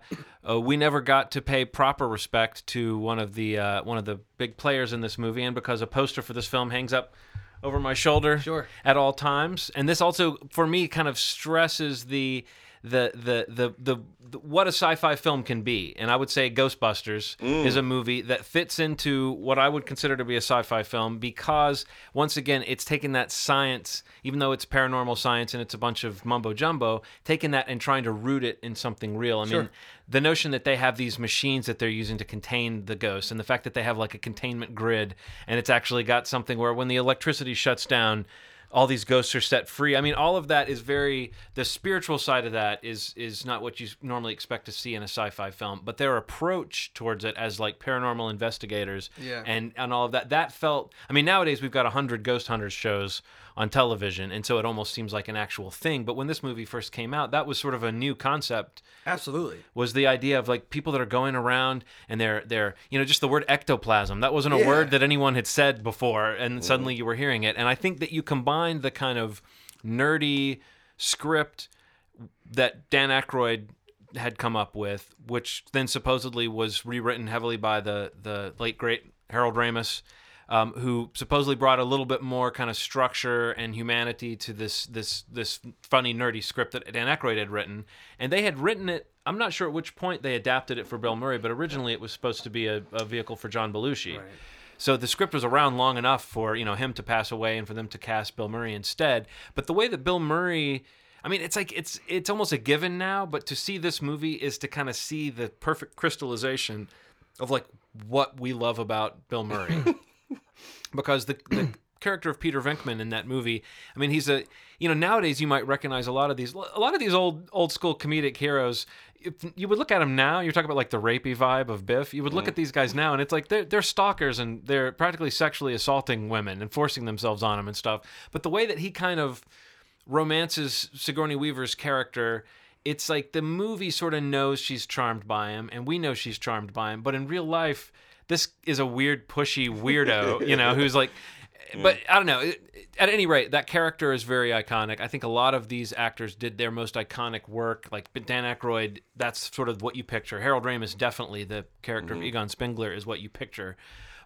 uh, we never got to pay proper respect to one of the uh, one of the big players in this movie, and because a poster for this film hangs up over my shoulder Sure. at all times. And this also, for me, kind of stresses the the the the the, the what a sci-fi film can be. And I would say Ghostbusters mm. is a movie that fits into what I would consider to be a sci-fi film because once again, it's taking that science, even though it's paranormal science and it's a bunch of mumbo jumbo, taking that and trying to root it in something real. I Sure. mean, the notion that they have these machines that they're using to contain the ghosts and the fact that they have like a containment grid and it's actually got something where when the electricity shuts down all these ghosts are set free i mean all of that is very the spiritual side of that is is not what you normally expect to see in a sci-fi film but their approach towards it as like paranormal investigators Yeah. and and all of that that felt i mean nowadays we've got 100 ghost hunters shows on television and so it almost seems like an actual thing but when this movie first came out that was sort of a new concept Absolutely. was the idea of like people that are going around and they're they're you know just the word ectoplasm that wasn't a Yeah. word that anyone had said before and mm-hmm. suddenly you were hearing it and i think that you combined the kind of nerdy script that dan Aykroyd had come up with which then supposedly was rewritten heavily by the the late great harold ramis um, who supposedly brought a little bit more kind of structure and humanity to this this this funny nerdy script that Dan Aykroyd had written, and they had written it. I'm not sure at which point they adapted it for Bill Murray, but originally it was supposed to be a, a vehicle for John Belushi. Right. So the script was around long enough for you know him to pass away and for them to cast Bill Murray instead. But the way that Bill Murray, I mean, it's like it's it's almost a given now. But to see this movie is to kind of see the perfect crystallization of like what we love about Bill Murray, *laughs* *laughs* because the. the *clears throat* character of Peter Venkman in that movie. I mean, he's a you know nowadays you might recognize a lot of these a lot of these old old school comedic heroes. If you would look at them now, you're talking about like the rapey vibe of Biff. You would look mm. at these guys now, and it's like they're they're stalkers and they're practically sexually assaulting women and forcing themselves on them and stuff. But the way that he kind of romances Sigourney Weaver's character, it's like the movie sort of knows she's charmed by him, and we know she's charmed by him. But in real life, this is a weird, pushy weirdo, *laughs* you know, who's like. But I don't know. At any rate, that character is very iconic. I think a lot of these actors did their most iconic work. Like Dan Aykroyd, that's sort of what you picture. Harold Ramis, definitely the character of mm-hmm. Egon Spengler, is what you picture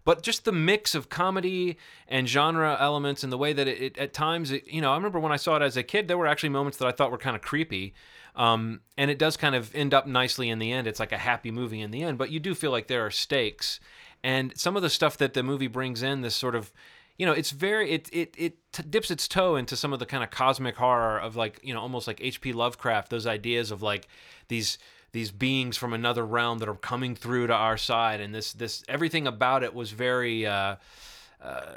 but just the mix of comedy and genre elements and the way that it, it at times it, you know i remember when i saw it as a kid there were actually moments that i thought were kind of creepy um, and it does kind of end up nicely in the end. It's like a happy movie in the end but you do feel like there are stakes. And some of the stuff that the movie brings in this sort of you know it's very it it it t- dips its toe into some of the kind of cosmic horror of like you know almost like hp lovecraft those ideas of like these these beings from another realm that are coming through to our side. And this this everything about it was very uh, uh,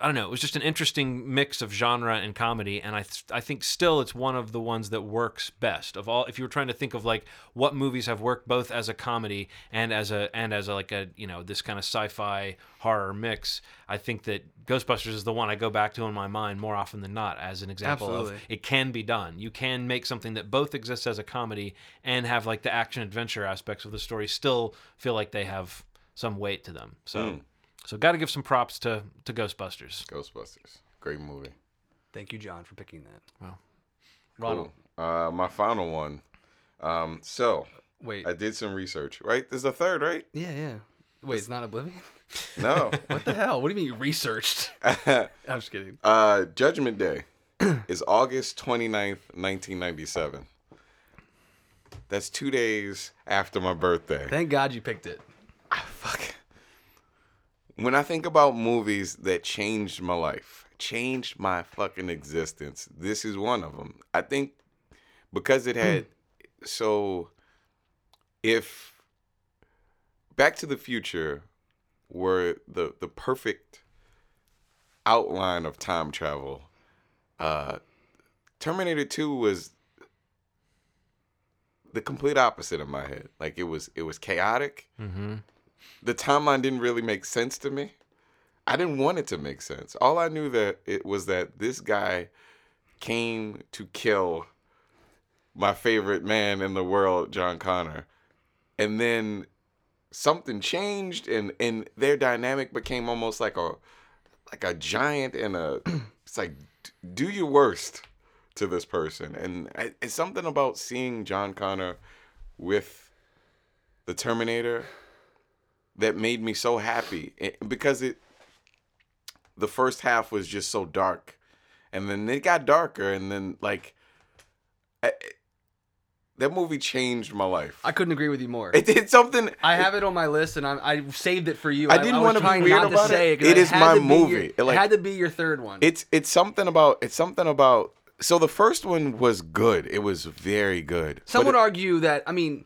I don't know. It was just an interesting mix of genre and comedy, and I th- I think still it's one of the ones that works best of all. If you were trying to think of like what movies have worked both as a comedy and as a and as a, like a you know this kind of sci-fi horror mix, I think that Ghostbusters is the one I go back to in my mind more often than not as an example Absolutely. of it can be done. You can make something that both exists as a comedy and have like the action adventure aspects of the story still feel like they have some weight to them. So. Mm. So got to give some props to to Ghostbusters. Ghostbusters. Great movie. Thank you, John, for picking that. Wow. Ronald, Cool. Uh, my final one. Um, so wait. I did some research. Right, there's a third, right? yeah, yeah. Wait, it's not Oblivion? No. *laughs* What the hell? What do you mean you researched? *laughs* I'm just kidding. uh, Judgment Day *clears throat* is August 29th, 1997. That's two days after my birthday. Thank God you picked it. When I think about movies that changed my life, changed my fucking existence, this is one of them. I think because it had so if Back to the Future were the the perfect outline of time travel, uh Terminator 2 was the complete opposite in my head. Like it was it was chaotic Mm-hmm. The timeline didn't really make sense to me. I didn't want it to make sense. All I knew that it was that this guy came to kill my favorite man in the world, John Connor. And then something changed and and their dynamic became almost like a like a giant and a *clears throat* it's like do your worst to this person. And it's something about seeing John Connor with the Terminator that made me so happy Eh, because it the first half was just so dark and then it got darker and then like I, that movie changed my life I couldn't agree with you more. it did something I have it on my list, and I, I saved it for you. I didn't was wanna be trying weird not about to say it. 'cause It is my movie. Your, It, like- it had to be your third one. it's it's something about it's something about so the first one was good it was very good Some would it- argue that. I mean,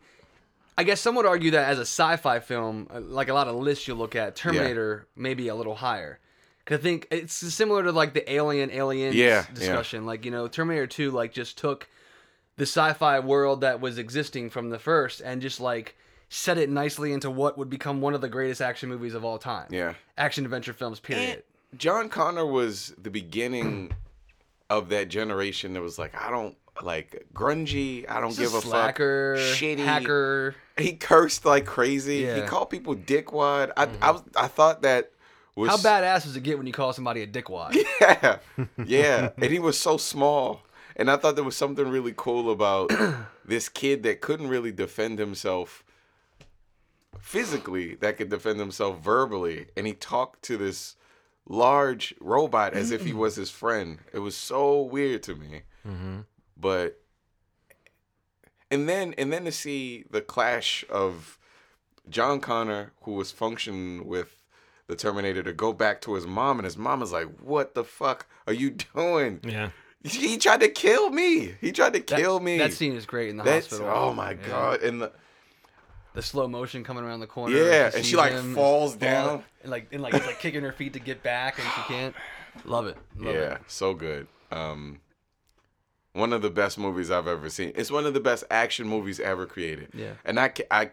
I guess some would argue that as a sci-fi film, uh, like a lot of lists you look at, Terminator may be a little higher. Cause I think it's similar to like the Alien Aliens Yeah, yeah. discussion. Like you know, Terminator Two like just took the sci-fi world that was existing from the first and just like set it nicely into what would become one of the greatest action movies of all time. yeah Action adventure films. Period. John Connor was the beginning of that generation that was like, I don't like grungy. I don't a give a slacker, fuck. Shitty. hacker. He cursed like crazy. He called people dickwad. I, I was I thought that was How badass does it get when you call somebody a dickwad? *laughs* Yeah, yeah. and he was so small, and I thought there was something really cool about *clears throat* this kid that couldn't really defend himself physically, that could defend himself verbally, and he talked to this large robot as if he was his friend. It was so weird to me. Mm-hmm. But and then and then to see the clash of John Connor, who was functioning with the Terminator, to go back to his mom, and his mom is like, "What the fuck are you doing? Yeah. He tried to kill me. He tried to That- kill me." That scene is great in the That's hospital. oh my Yeah. god! And the The slow motion coming around the corner. Yeah, she and she, like, falls down. and like and like it's like kicking her feet to get back, and she can't. Love it. Love yeah, it. so good. Um, one of the best movies I've ever seen. It's one of the best action movies ever created. Yeah. and I, I,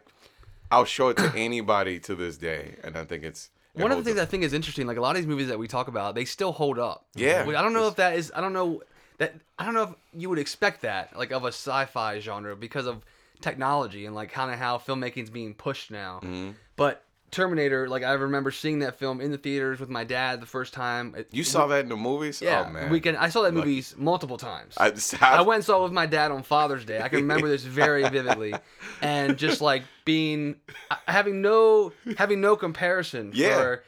I'll show it to *clears throat* anybody to this day, and I think it's it One of the things up. I think is interesting, like a lot of these movies that we talk about, they still hold up. Yeah. I don't know if that is. I don't know that. I don't know if you would expect that, like of a sci-fi genre, because of technology and like kind of how filmmaking's being pushed now. Mm-hmm. But Terminator, like I remember seeing that film in the theaters with my dad the first time. It- You saw that in the movies? Yeah, oh, man. weekend. I saw that movie multiple times. I, *laughs* I went and saw it with my dad on Father's Day. I can remember this very *laughs* vividly, and just like being uh, having no having no comparison Yeah. for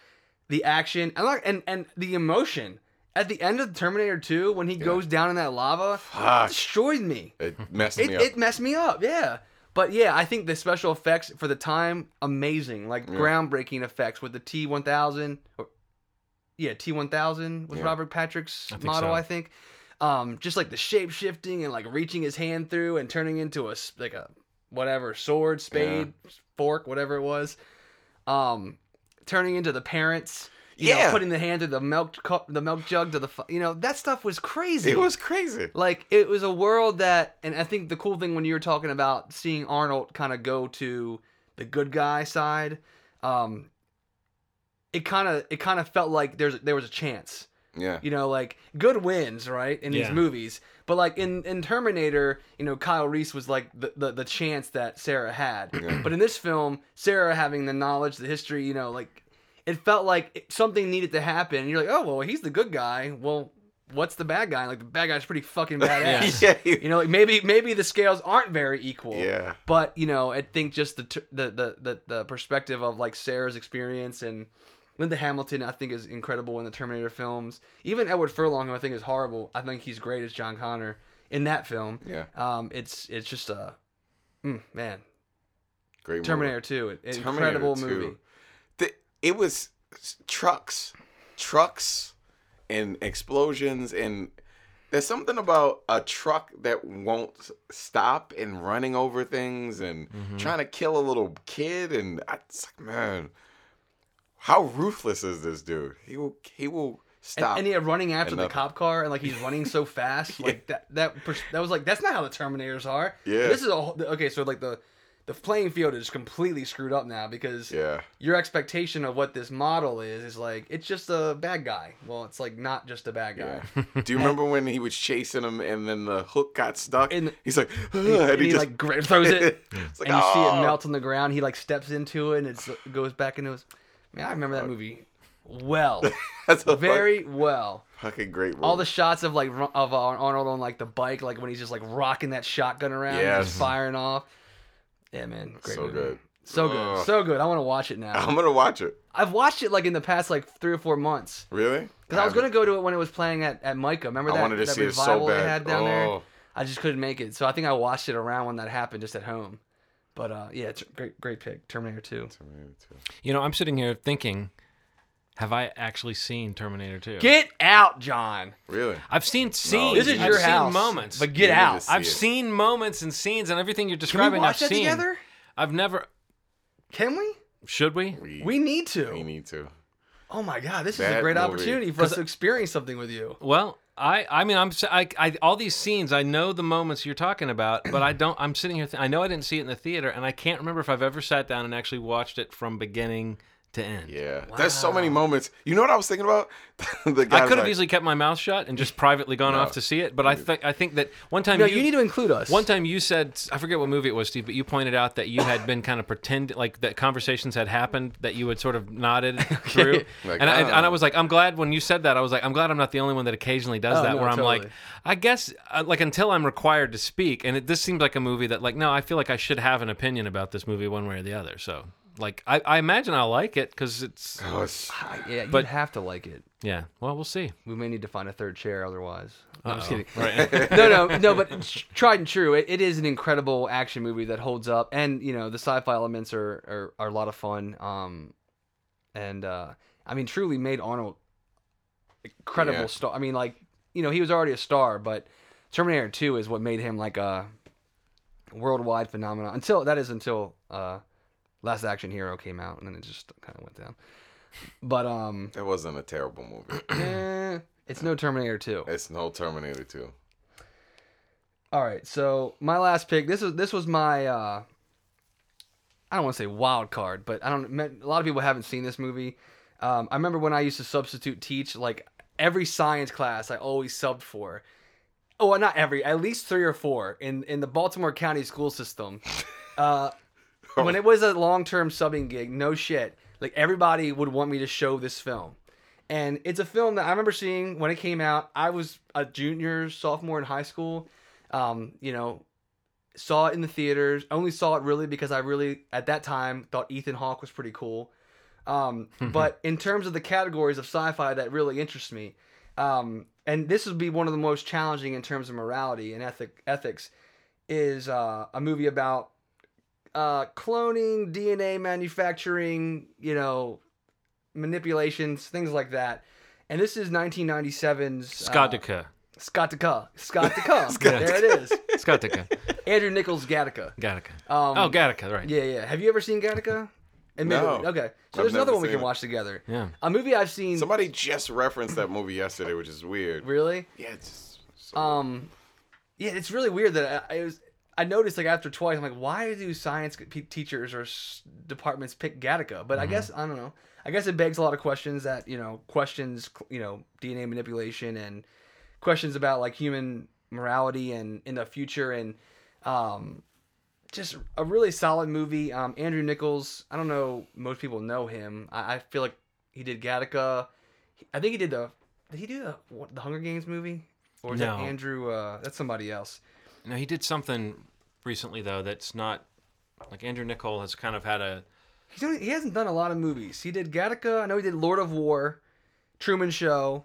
the action and like and and the emotion at the end of Terminator 2 when he goes down in that lava Fuck. destroyed me. It messed It, me up. it messed me up. Yeah. But yeah, I think the special effects for the time amazing, like groundbreaking effects with the T1000 or yeah, T1000 was Yeah. Robert Patrick's think model, so. I think. Um, just like the shape shifting and like reaching his hand through and turning into a like a whatever sword, spade, fork, whatever it was. Um, turning into the parents. You Yeah. know, putting the hand through the milk cup, the milk jug to the fu- you know that stuff was crazy. it was crazy. Like it was a world that, and I think the cool thing when you were talking about seeing Arnold kind of go to the good guy side, um, it kind of it kind of felt like there's there was a chance. Yeah. You know, like good wins, right, in these movies. But like in, in Terminator, you know, Kyle Reese was like the, the, the chance that Sarah had. But in this film, Sarah having the knowledge, the history, you know, like it felt like something needed to happen. And you're like, oh well, he's the good guy. Well, what's the bad guy? Like the bad guy's pretty fucking *laughs* badass. yeah. he- You know, like maybe maybe the scales aren't very equal. Yeah. But you know, I think just the t- the the the, the perspective of like Sarah's experience and Linda Hamilton, I think, is incredible in the Terminator films. Even Edward Furlong, who I think is horrible, I think he's great as John Connor in that film. Yeah. Um, it's it's just a mm, man. Great movie. Terminator Two, an Terminator incredible 2. movie. It was trucks, trucks, and explosions, and there's something about a truck that won't stop and running over things and Mm-hmm. trying to kill a little kid, and I, it's like, man, how ruthless is this dude? He will, he will stop. and yeah, running after And the cop car, and like he's running so *laughs* fast, like that that that was like that's not how the Terminators are. Yeah. This is a whole- okay. So like the the playing field is completely screwed up now because yeah, your expectation of what this model is is like it's just a bad guy. Well, it's like not just a bad guy. yeah. *laughs* Do you remember when he was chasing him and then the hook got stuck? And- He's like, *sighs* "Ugh," And, he, like gra- throws it, *laughs* It's like, and you see "Oh." it melt on the ground. He like steps into it, and it goes back into his. Man, I remember that movie well, *laughs* That's very well. fucking great movie. All the shots of like of uh, Arnold on like the bike, like when he's just like rocking that shotgun around, and Yes. just firing off. Yeah, man, great So movie. good. so good, Ugh. so good. I want to watch it now. *laughs* I'm gonna watch it. I've watched it like in the past like three or four months. Really? Because I was gonna go to it when it was playing at, at Micah. Remember that, I that, wanted to that see it so revival they bad. had down there? Oh. I just couldn't make it, so I think I watched it around when that happened, just at home. But uh, yeah, it's a great, great pick, Terminator two. Terminator Two. You know, I'm sitting here thinking, have I actually seen Terminator 2? Get out, John. Really? I've seen scenes. This is I've your seen house, moments. but You get need out. see I've it. seen moments and scenes and everything you're Can we describing. watch I've that seen. together? I've never. Can we? Should we? We, We need to. we need to. Oh my God, this is a That great movie. opportunity for us to experience something with you. Well, I, I mean, I'm, s- I, I, all these scenes, I know the moments you're talking about, but I don't. I'm sitting here. Th- I know I didn't see it in the theater, and I can't remember if I've ever sat down and actually watched it from beginning to end. Yeah. There's so many moments. You know what I was thinking about? *laughs* the guy I could have like, easily kept my mouth shut and just privately gone No. off to see it, but I think I think that one time No, you, you need to include us. One time you said, I forget what movie it was, Steve, but you pointed out that you had been kind of pretending, like that conversations had happened that you had sort of nodded *laughs* through, Like, and, I, ah. and I was like, I'm glad when you said that. I was like, I'm glad I'm not the only one that occasionally does Oh, that. no, where I'm like. I guess uh, like until I'm required to speak, and it, this seems like a movie that like no, I feel like I should have an opinion about this movie one way or the other. So like I, I imagine I'll like it because it's Oh, it's- Ah, yeah, you But- have to like it. yeah. Well, we'll see. We may need to find a third chair otherwise. No, I'm just Uh-oh. kidding. Right. *laughs* no, no, no. But tr- tried and true, it, it is an incredible action movie that holds up, and you know the sci-fi elements are are, are a lot of fun. Um, and uh, I mean, truly made Arnold incredible Yeah. star. I mean, like you know he was already a star, but Terminator Two is what made him like a worldwide phenomenon. Until that is until uh, Last Action Hero came out, and then it just kind of went down. But um, It wasn't a terrible movie. *clears throat* eh, it's no Terminator Two. It's no Terminator 2. All right, so my last pick. This is this was my. uh I don't want to say wild card, but I don't. A lot of people haven't seen this movie. Um, I remember when I used to substitute teach, like every science class, I always subbed for. Oh, not every, at least three or four in in the Baltimore County school system. *laughs* Uh, when it was a long term subbing gig, no shit. Like everybody would want me to show this film. And it's a film that I remember seeing when it came out. I was a junior, sophomore in high school. Um, you know, saw it in the theaters. Only saw it really because I really at that time thought Ethan Hawke was pretty cool. Um, *laughs* but in terms of the categories of sci-fi that really interest me, um, and this would be one of the most challenging in terms of morality and ethic ethics, is uh, a movie about uh, cloning, DNA manufacturing, you know, manipulations, things like that. And this is 1997's Scott uh, Deca. Scott Deca. Scott Deca. *laughs* there it is. Scott Deca. Andrew Nichols Gattaca. Gattaca. Um, oh, Gattaca, right. Yeah, yeah. Have you ever seen Gattaca? Admittedly. No. Okay. So I've there's another one we can it. watch together. Yeah. A movie I've seen. Somebody just referenced that movie yesterday, which is weird. Really? Yeah, it's so Um, yeah, it's really weird that I, I was. I noticed like after twice, I'm like, why do science teachers or s- departments pick Gattaca? But I guess I don't know. I guess it begs a lot of questions that you know questions you know DNA manipulation and questions about like human morality and in the future and um just a really solid movie. Um, Andrew Nichols. I don't know. Most people know him. I, I feel like he did Gattaca. I think he did the. Did he do the what, the Hunger Games movie? Or is No. that Andrew? Uh, that's somebody else. No, he did something recently though that's not like Andrew Nichol has kind of had a He's only, he hasn't done a lot of movies. He did Gattaca. I know he did Lord of War, Truman Show.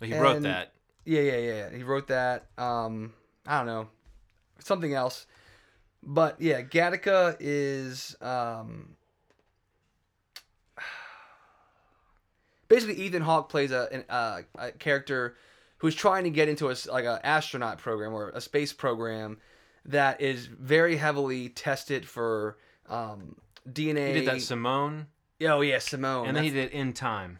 he wrote that. Yeah, yeah, yeah. He wrote that. Um, I don't know, something else. But yeah, Gattaca is um, *sighs* basically Ethan Hawke plays a, an, uh, a character who's trying to get into a s- like a astronaut program or a space program that is very heavily tested for um, DNA. He did that Simone Oh yeah, Simone. and then he That's- did In Time.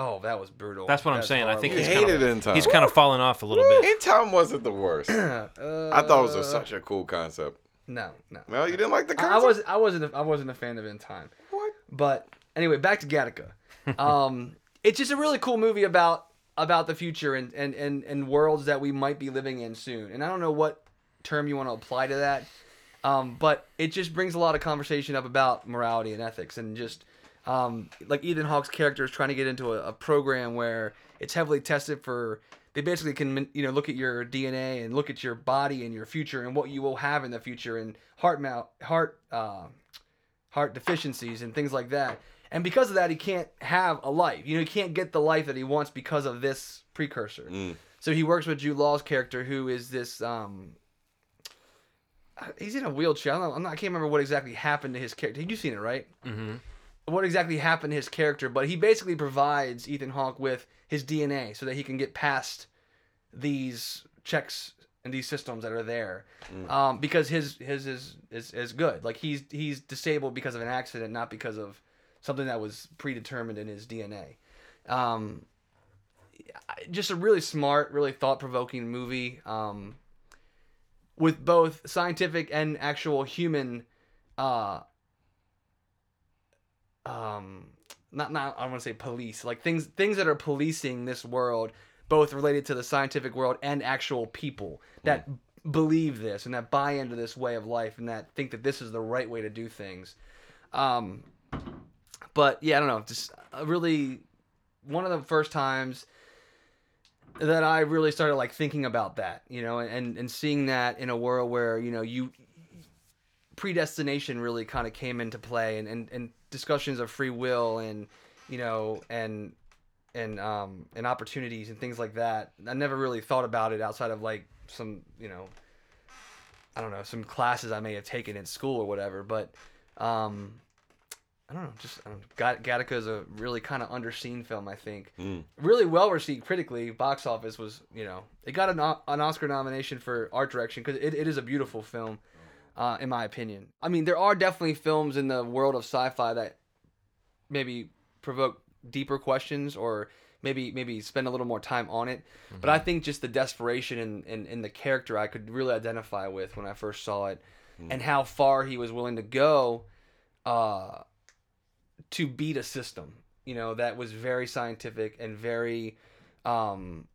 Oh, that was brutal. That's what I'm saying. I think You he's horrible. kind hated of, In Time. He's kind of fallen off a little bit. In Time wasn't the worst. *clears throat* I Uh, thought it was a, such a cool concept. no, no. Well, you didn't like the I, I concept? was I wasn't a, I wasn't a fan of In Time. What? But anyway, back to Gattaca. Um, it's just a really cool movie about about the future and, and, and, and worlds that we might be living in soon. And I don't know what term you want to apply to that, um, but it just brings a lot of conversation up about morality and ethics and just um, like Ethan Hawke's character is trying to get into a, a program where it's heavily tested for. They basically can you know look at your DNA and look at your body and your future and what you will have in the future and heart mouth heart. Uh, heart deficiencies and things like that. And because of that, he can't have a life. You know, he can't get the life that he wants because of this precursor. Mm. So he works with Jude Law's character, who is this. Um, he's in a wheelchair. I, don't know, I'm not, I can't remember what exactly happened to his character. You've seen it, right? hmm What exactly happened to his character? But he basically provides Ethan Hawke with his DNA so that he can get past these checks and these systems that are there. Um, because his his is, is is good. Like he's he's disabled because of an accident, not because of something that was predetermined in his DNA. Um, just a really smart, really thought provoking movie. Um, with both scientific and actual human uh um not not I want to say police like things things that are policing this world both related to the scientific world and actual people that believe this and that buy into this way of life and that think that this is the right way to do things um but yeah I don't know just really one of the first times that I really started like thinking about that, you know, and and seeing that in a world where you know you predestination really kind of came into play, and, and and discussions of free will and you know and and um and opportunities and things like that. I never really thought about it outside of like some you know I don't know some classes I may have taken in school or whatever, but um I don't know, just I don't know. Gattaca is a really kind of underseen film, I think. Mm. Really well received critically. Box office was, you know, it got an, an Oscar nomination for art direction because it, it is a beautiful film, uh, in my opinion. I mean, there are definitely films in the world of sci-fi that maybe provoke deeper questions or maybe maybe spend a little more time on it. But I think just the desperation and in, in the character I could really identify with when I first saw it, and how far he was willing to go. Uh, to beat a system, you know, that was very scientific and very, um,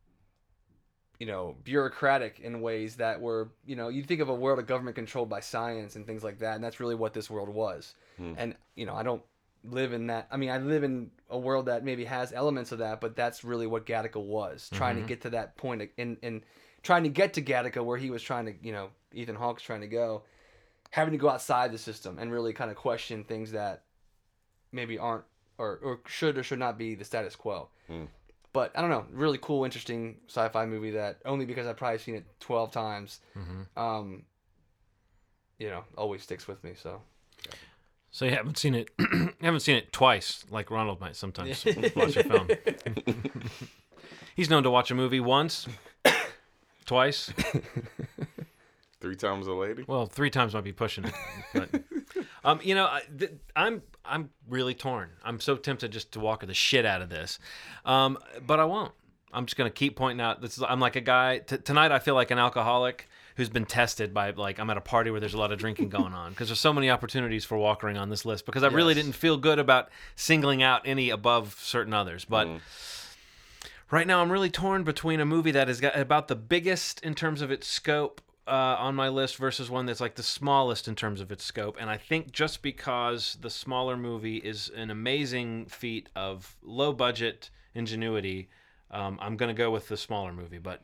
you know, bureaucratic in ways that were, you know, you think of a world of government controlled by science and things like that, and that's really what this world was. And you know, I don't live in that. I mean, I live in a world that maybe has elements of that, but that's really what Gattaca was, trying to get to that and in in trying to get to Gattaca where he was trying to, you know, Ethan Hawke's trying to go, having to go outside the system and really kind of question things that maybe aren't or, or should or should not be the status quo. Mm. But I don't know, really cool, interesting sci-fi movie that only because I've probably seen it twelve times, um, you know, always sticks with me. So So you haven't seen it. *clears throat* you haven't seen it twice, like Ronald might sometimes *laughs* watch a film. *laughs* He's known to watch a movie once, twice. Three times a lady. Well, three times might be pushing it. But, *laughs* um, you know, I, th- I'm I'm really torn. I'm so tempted just to walk the shit out of this, um, but I won't. I'm just gonna keep pointing out. This is, I'm like a guy t- tonight. I feel like an alcoholic who's been tested by like I'm at a party where there's a lot of drinking *laughs* going on because there's so many opportunities for walkering on this list because I really didn't feel good about singling out any above certain others, but. Right now, I'm really torn between a movie that is got about the biggest in terms of its scope uh, on my list versus one that's like the smallest in terms of its scope. And I think just because the smaller movie is an amazing feat of low budget ingenuity, um, I'm going to go with the smaller movie. But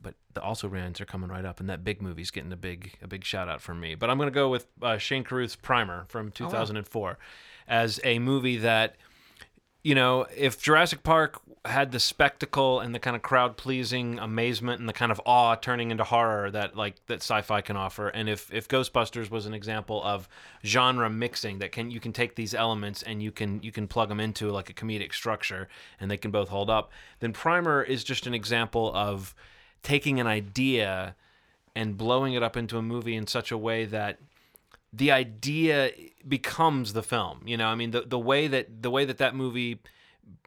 but the also rans are coming right up, and that big movie's getting a big a big shout out from me. But I'm going to go with uh, Shane Carruth's Primer from 2004 as a movie that you know, if Jurassic Park had the spectacle and the kind of crowd pleasing amazement and the kind of awe turning into horror that like that sci-fi can offer, and if if Ghostbusters was an example of genre mixing that can you can take these elements and you can you can plug them into like a comedic structure and they can both hold up, then Primer is just an example of taking an idea and blowing it up into a movie in such a way that the idea becomes the film. You know, I mean, the the way that the way that that movie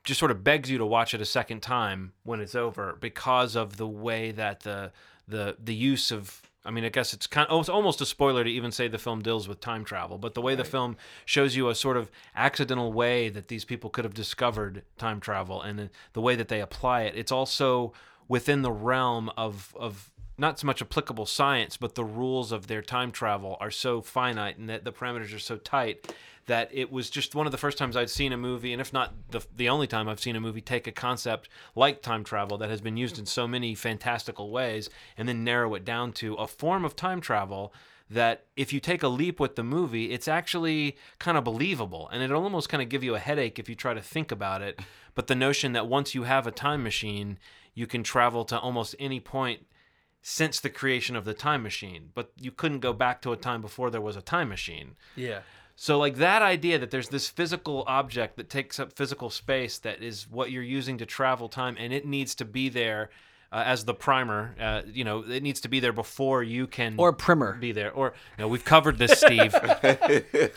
just sort of begs you to watch it a second time when it's over because of the way that the the the use of I mean, I guess it's kind of, it's almost a spoiler to even say the film deals with time travel, but the way the film shows you a sort of accidental way that these people could have discovered time travel and the way that they apply it, it's also within the realm of of not so much applicable science, but the rules of their time travel are so finite and that the parameters are so tight that it was just one of the first times I'd seen a movie, and if not the, the only time I've seen a movie take a concept like time travel that has been used in so many fantastical ways and then narrow it down to a form of time travel that if you take a leap with the movie, it's actually kind of believable. And it'll almost kind of give you a headache if you try to think about it. But the notion that once you have a time machine, you can travel to almost any point since the creation of the time machine, but you couldn't go back to a time before there was a time machine. yeah, So, like that idea that there's this physical object that takes up physical space that is what you're using to travel time, and it needs to be there uh, as the primer. Uh, you know, it needs to be there before you can or primer. be there. Or no, we've covered this, Steve. *laughs*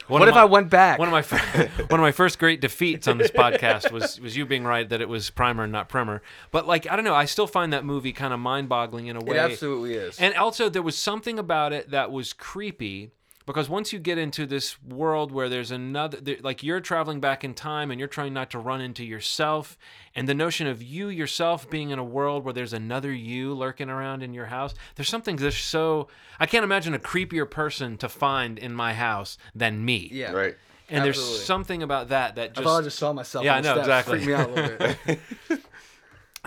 What if my- I went back? one of my fir- *laughs* one of my first great defeats on this podcast was was you being right that it was primer and not primer. But like I don't know, I still find that movie kind of mind-boggling in a way. it absolutely is. And also, there was something about it that was creepy because once you get into this world where there's another, there, like you're traveling back in time and you're trying not to run into yourself, and the notion of you yourself being in a world where there's another you lurking around in your house, there's something that's so. I can't imagine a creepier person to find in my house than me. yeah, Right. And there's something about that that I just. thought I just saw myself. Yeah, on I know, steps. exactly. Freaked me out a little bit. *laughs*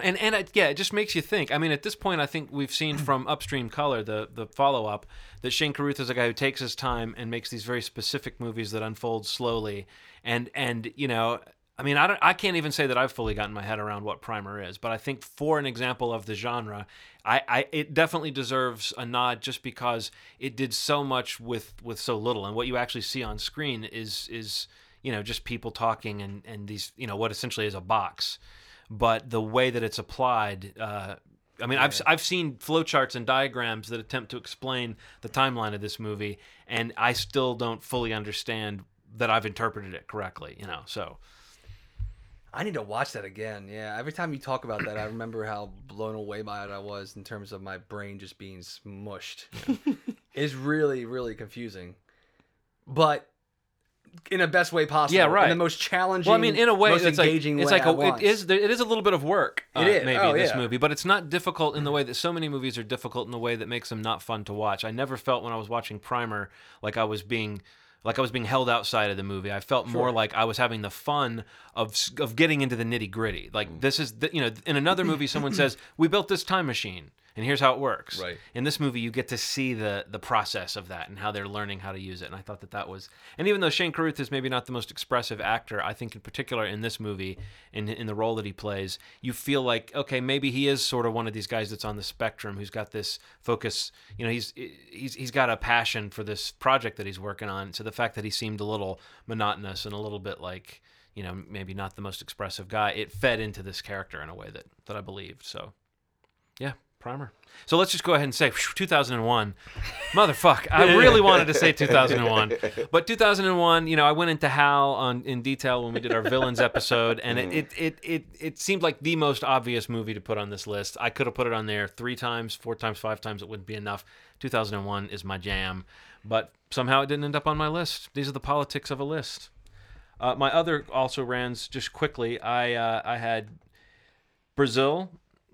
and and it, yeah, it just makes you think. I mean, at this point, I think we've seen from Upstream Color, the the follow up, that Shane Carruth is a guy who takes his time and makes these very specific movies that unfold slowly. And and you know, I mean, I don't, I can't even say that I've fully gotten my head around what Primer is, but I think for an example of the genre, I, I it definitely deserves a nod just because it did so much with with so little, and what you actually see on screen is is you know just people talking and and these you know what essentially is a box but the way that it's applied uh, I mean, I've I've seen flowcharts and diagrams that attempt to explain the timeline of this movie, and I still don't fully understand that I've interpreted it correctly. You know, so I need to watch that again. Yeah, every time you talk about that, I remember how blown away by it I was in terms of my brain just being smushed. it's really, really confusing, but in the best way possible. Yeah, right. In the most challenging. well, I mean, in a way, most it's like engaging it's way like a, it is it is a little bit of work. It uh, is. maybe Oh, this yeah. movie, but it's not difficult in the way that so many movies are difficult in the way that makes them not fun to watch. I never felt when I was watching Primer like I was being like I was being held outside of the movie. I felt more like I was having the fun of of getting into the nitty gritty. Like this is the, you know in another movie someone says we built this time machine and here's how it works. Right. In this movie you get to see the the process of that and how they're learning how to use it. And I thought that that was and even though Shane Carruth is maybe not the most expressive actor, I think in particular in this movie in in the role that he plays, you feel like okay maybe he is sort of one of these guys that's on the spectrum who's got this focus. You know he's he's he's got a passion for this project that he's working on. So the fact that he seemed a little monotonous and a little bit like you know maybe not the most expressive guy, it fed into this character in a way that that I believed. So yeah, primer. So let's just go ahead and say 2001. Motherfuck. I really wanted to say 2001. But 2001, you know, I went into Hal on in detail when we did our villains episode and it it, it it it seemed like the most obvious movie to put on this list. I could have put it on there 3 times, 4 times, 5 times it wouldn't be enough. 2001 is my jam, but somehow it didn't end up on my list. These are the politics of a list. Uh, my other also rans just quickly. I uh, I had Brazil,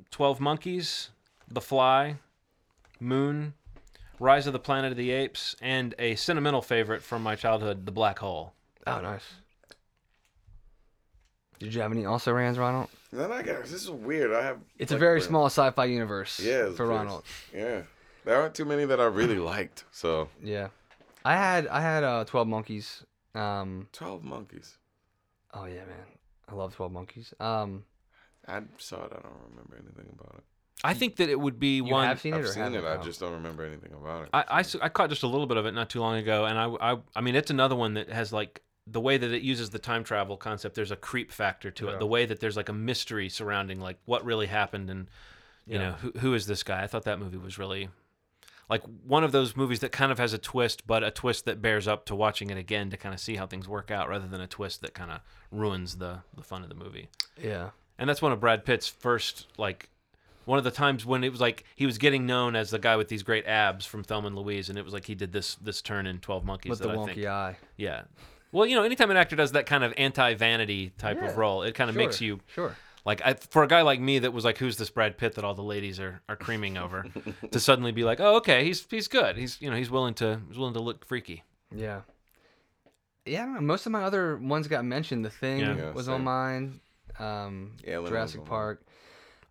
Twelve Monkeys, The Fly, Moon, Rise of the Planet of the Apes, and a sentimental favorite from my childhood, The Black Hole. Oh, nice. Did you have any also rans, Ronald? Then I guess this is weird. I have. It's a very small sci-fi universe. Yeah, for very- Ronald. Yeah, there aren't too many that I really liked. So Yeah, I had I had uh, Twelve Monkeys. Um, Twelve Monkeys. oh yeah, man, I love Twelve Monkeys. Um, I saw it. I don't remember anything about it. I think that it would be you one. have seen it I've or seen it. I just don't remember anything about it. I, I, s- I caught just a little bit of it not too long ago, and I, I I mean it's another one that has like the way that it uses the time travel concept. There's a creep factor to Yeah. it. The way that there's like a mystery surrounding like what really happened and you Yeah. know who who is this guy. I thought that movie was really like one of those movies that kind of has a twist, but a twist that bears up to watching it again to kind of see how things work out, rather than a twist that kind of ruins the the fun of the movie. yeah. And that's one of Brad Pitt's first like one of the times when it was like he was getting known as the guy with these great abs from Thelma and Louise, and it was like he did this this turn in Twelve Monkeys. With that the I wonky think, eye. yeah. Well, you know, anytime an actor does that kind of anti-vanity type Yeah, of role, it kind of makes you sure. like I, for a guy like me that was like, "Who's this Brad Pitt that all the ladies are, are creaming over?" *laughs* to suddenly be like, "Oh, okay, he's he's good. He's you know he's willing to he's willing to look freaky." Yeah. Yeah, I don't know. Most of my other ones got mentioned. The Thing Yeah. Yeah, was same. on mine. Um, Alien was Jurassic on. Park.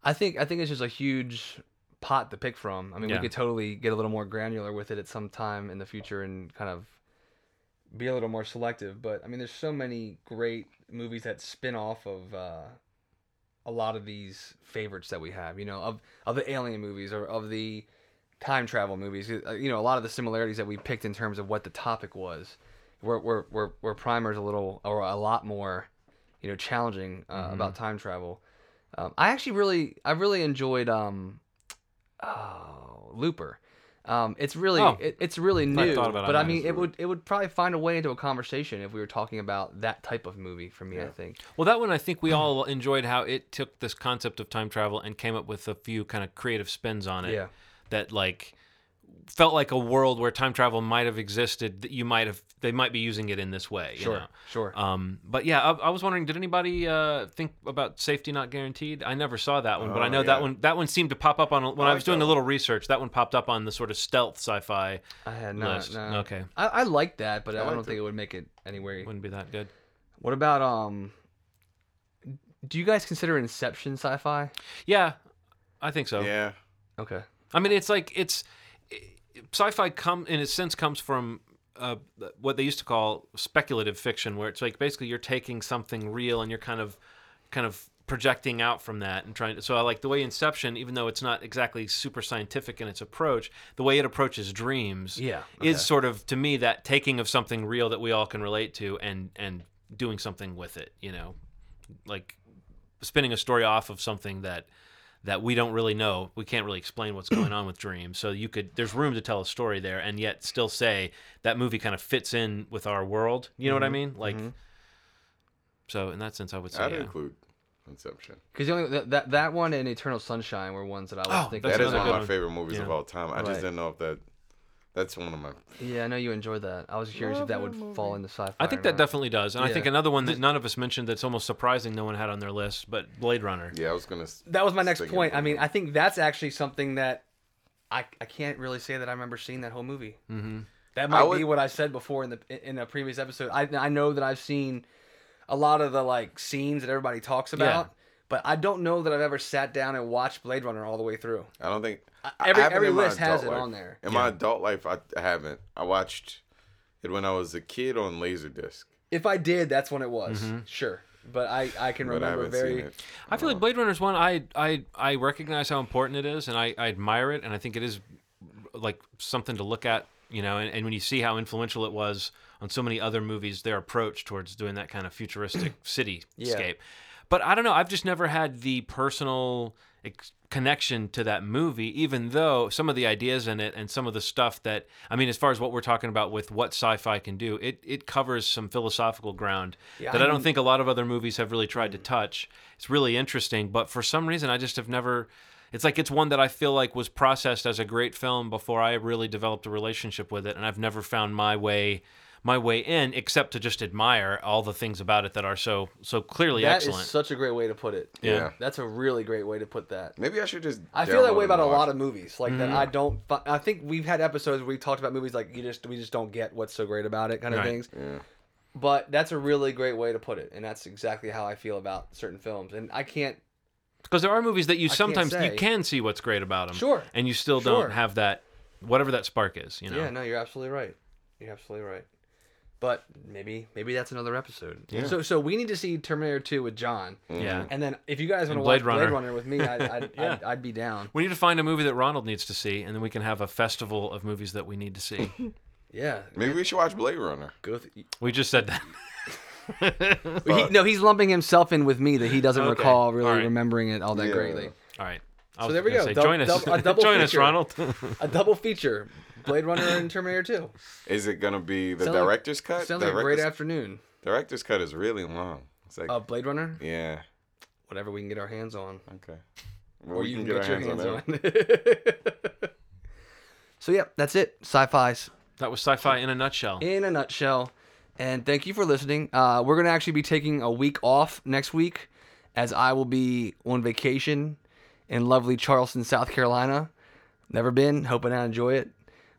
I think I think it's just a huge pot to pick from. I mean, Yeah. we could totally get a little more granular with it at some time in the future and kind of be a little more selective. But I mean, there's so many great movies that spin off of uh, a lot of these favorites that we have. You know, of of the alien movies or of the time travel movies. Uh, You know, a lot of the similarities that we picked in terms of what the topic was. Where where where, where Primer's a little or a lot more, you know, challenging uh, about time travel. Um, I actually really I really enjoyed um, oh, Looper. Um, it's really Oh. it, it's really new, thought about it but I mean it would it would probably find a way into a conversation if we were talking about that type of movie for me. I think. Well, that one I think we *clears throat* all enjoyed how it took this concept of time travel and came up with a few kind of creative spins on it. Yeah. That like felt like a world where time travel might have existed. That you might have they might be using it in this way. you Sure. know? Sure. Um, but yeah, I, I was wondering, did anybody uh, think about Safety Not Guaranteed? I never saw that one, but I Oh, know that one that one seemed to pop up on when I, I was like doing a little research. That one popped up on the sort of stealth sci-fi I had not. list. No. Okay, I, I like that, but I, I don't liked think it. it would make it anywhere. wouldn't be that good. What about um? Do you guys consider Inception sci-fi? Yeah, I think so. Yeah. Okay. I mean, it's like it's sci-fi. Come in a sense comes from uh, what they used to call speculative fiction, where it's like basically you're taking something real and you're kind of kind of projecting out from that and trying to so I like the way Inception, even though it's not exactly super scientific in its approach, the way it approaches dreams Yeah, is sort of to me that taking of something real that we all can relate to and and doing something with it, you know. Like spinning a story off of something that that we don't really know. We can't really explain what's going on with dreams. So you could there's room to tell a story there and yet still say that movie kind of fits in with our world. You know what I Mm-hmm. mean? Like so in that sense I would say I'd yeah. include Inception. Because the only that, that that one and Eternal Sunshine were ones that I was Oh, thinking. That's That is one of my one. favorite movies of all time. I Right. just didn't know if that. That's one of my. Yeah, I know you enjoyed that. I was curious if that would fall into sci-fi. I think or that not. definitely does. And I think another one that none of us mentioned that's almost surprising no one had on their list, but Blade Runner. Yeah, I was gonna. That was my next point. I mean. I think that's actually something that I I can't really say that I remember seeing that whole movie. Mm-hmm. That might would- be what I said before in the in a previous episode. I I know that I've seen a lot of the like scenes that everybody talks about, but I don't know that I've ever sat down and watched Blade Runner all the way through. I don't think I every- haven't every list has adult it life. on there. In my adult life, I, I haven't. I watched it when I was a kid on Laserdisc, If I did, that's when it was. Mm-hmm. Sure, but I I can but I remember haven't very. I feel like Blade Runner's one. I I I recognize how important it is, and I, I admire it, and I think it is like something to look at. You know, and, and when you see how influential it was on so many other movies, their approach towards doing that kind of futuristic *clears throat* cityscape. But I don't know. I've just never had the personal ex- connection to that movie, even though some of the ideas in it and some of the stuff that I mean, as far as what we're talking about with what sci-fi can do, it it covers some philosophical ground Yeah, that I I don't mean- think a lot of other movies have really tried to mm. touch. It's really interesting, but for some reason, I just have never. It's like it's one that I feel like was processed as a great film before I really developed a relationship with it, and I've never found my way my way in except to just admire all the things about it that are so so clearly That is excellent. That is such a great way to put it. Yeah. that's a really great way to put that. Maybe I should just. I feel that way about a lot of movies. Like Mm-hmm. that, I don't. I think we've had episodes where we talked about movies like you just we just don't get what's so great about it, kind of Right. things. Yeah. But that's a really great way to put it, and that's exactly how I feel about certain films. And I can't. Because there are movies that you can't sometimes you can see what's great about them, Sure. and you still Sure. don't have that whatever that spark is. You know, Yeah, no, you're absolutely right. You're absolutely right. But maybe maybe that's another episode. Yeah. So so we need to see Terminator 2 with John. yeah. And then if you guys want to Blade watch Blade Runner. Runner with me, I'd, I'd, *laughs* Yeah. I'd, I'd be down. We need to find a movie that Ronald needs to see, and then we can have a festival of movies that we need to see. *laughs* Yeah. Maybe we should watch Blade Runner. Go th- we just said that. *laughs* he, no, he's lumping himself in with me that he doesn't Okay. recall really All right. remembering it all that Yeah. greatly. All right. I So was there we gonna go. say, Dou- join us. dou- a double join us, feature. Ronald. A double feature: Blade Runner and Terminator 2. Is it gonna be the Sounds like- director's cut? Sounds like a great director's, afternoon. director's cut is really long. It's like Uh, Blade Runner, yeah. whatever we can get our hands on, Okay. Well, or we you can can get, our your hands that. on. it. *laughs* so yeah, that's it. Sci-fi's that was sci-fi in a nutshell. in a nutshell. And thank you for listening. Uh, we're gonna actually be taking a week off next week, as I will be on vacation in lovely Charleston, South Carolina. Never been. Hoping I enjoy it.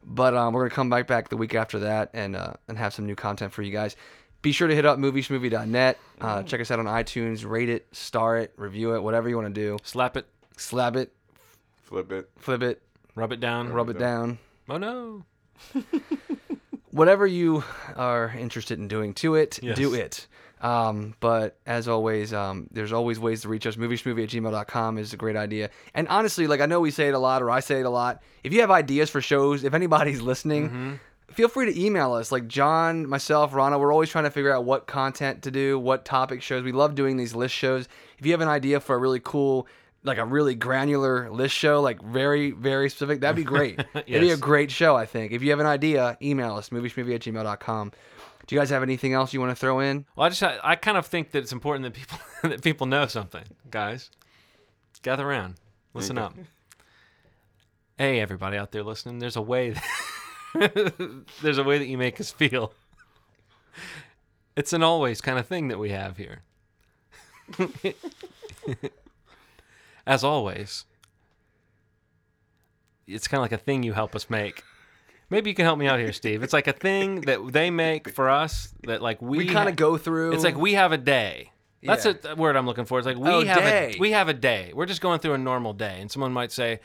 But um, we're gonna come back back the week after that and uh, and have some new content for you guys. Be sure to hit up moviesmovie.net. Uh, check us out on iTunes. Rate it, star it, review it, whatever you want to do. Slap it, Slap it, Flip it. flip it, rub it down. rub it down. Oh no. *laughs* whatever you are interested in doing to it, Yes. do it. Um, but as always, um, there's always ways to reach us. Moviesmovie at gmail.com is a great idea. And honestly, like I know we say it a lot or I say it a lot. If you have ideas for shows, if anybody's *laughs* listening, feel free to email us. Like John, myself, Rana, we're always trying to figure out what content to do, what topic shows. We love doing these list shows. If you have an idea for a really cool, like a really granular list show, like very, very specific, that'd be great. *laughs* It'd be a great show, I think. If you have an idea, email us, moviesmovie at gmail.com. Do you guys have anything else you want to throw in? Well, I just I kind of think that it's important that people *laughs* that people know something, guys. Gather around, listen up. Hey, everybody out there listening, there's a way. *laughs* there's a way that you make us feel. It's an always kind of thing that we have here. *laughs* As always, it's kind of like a thing you help us make. Maybe you can help me out here, Steve. It's like a thing that they make for us that like we We kind of go through. it's like we have a day. That's Yeah. a word I'm looking for. It's like we Oh, have day. a we have a day. We're just going through a normal day, and someone might say,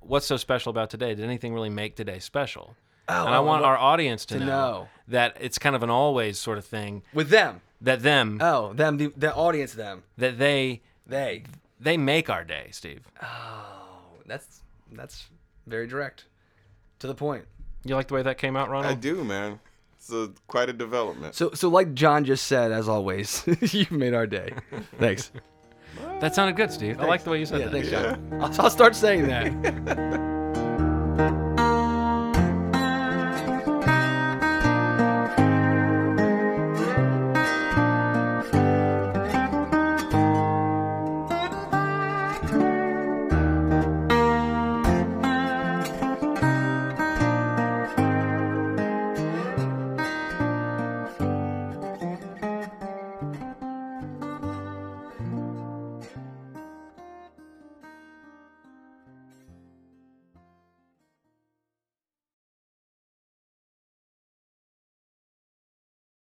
"What's so special about today? Did anything really make today special?" Oh, and I want our audience to, to know, know. that it's kind of an always sort of thing. with them. That them, Oh, them, the, the audience, them, that they they. they make our day, Steve. Oh, that's that's very direct, to the point. You like the way that came out, Ronald? I do, man. It's a, quite a development. So, so like John just said, as always, *laughs* you've made our day. *laughs* Thanks. That sounded good, Steve. I like the way you said Yeah, that. thanks, John. I'll, I'll start saying that. *laughs*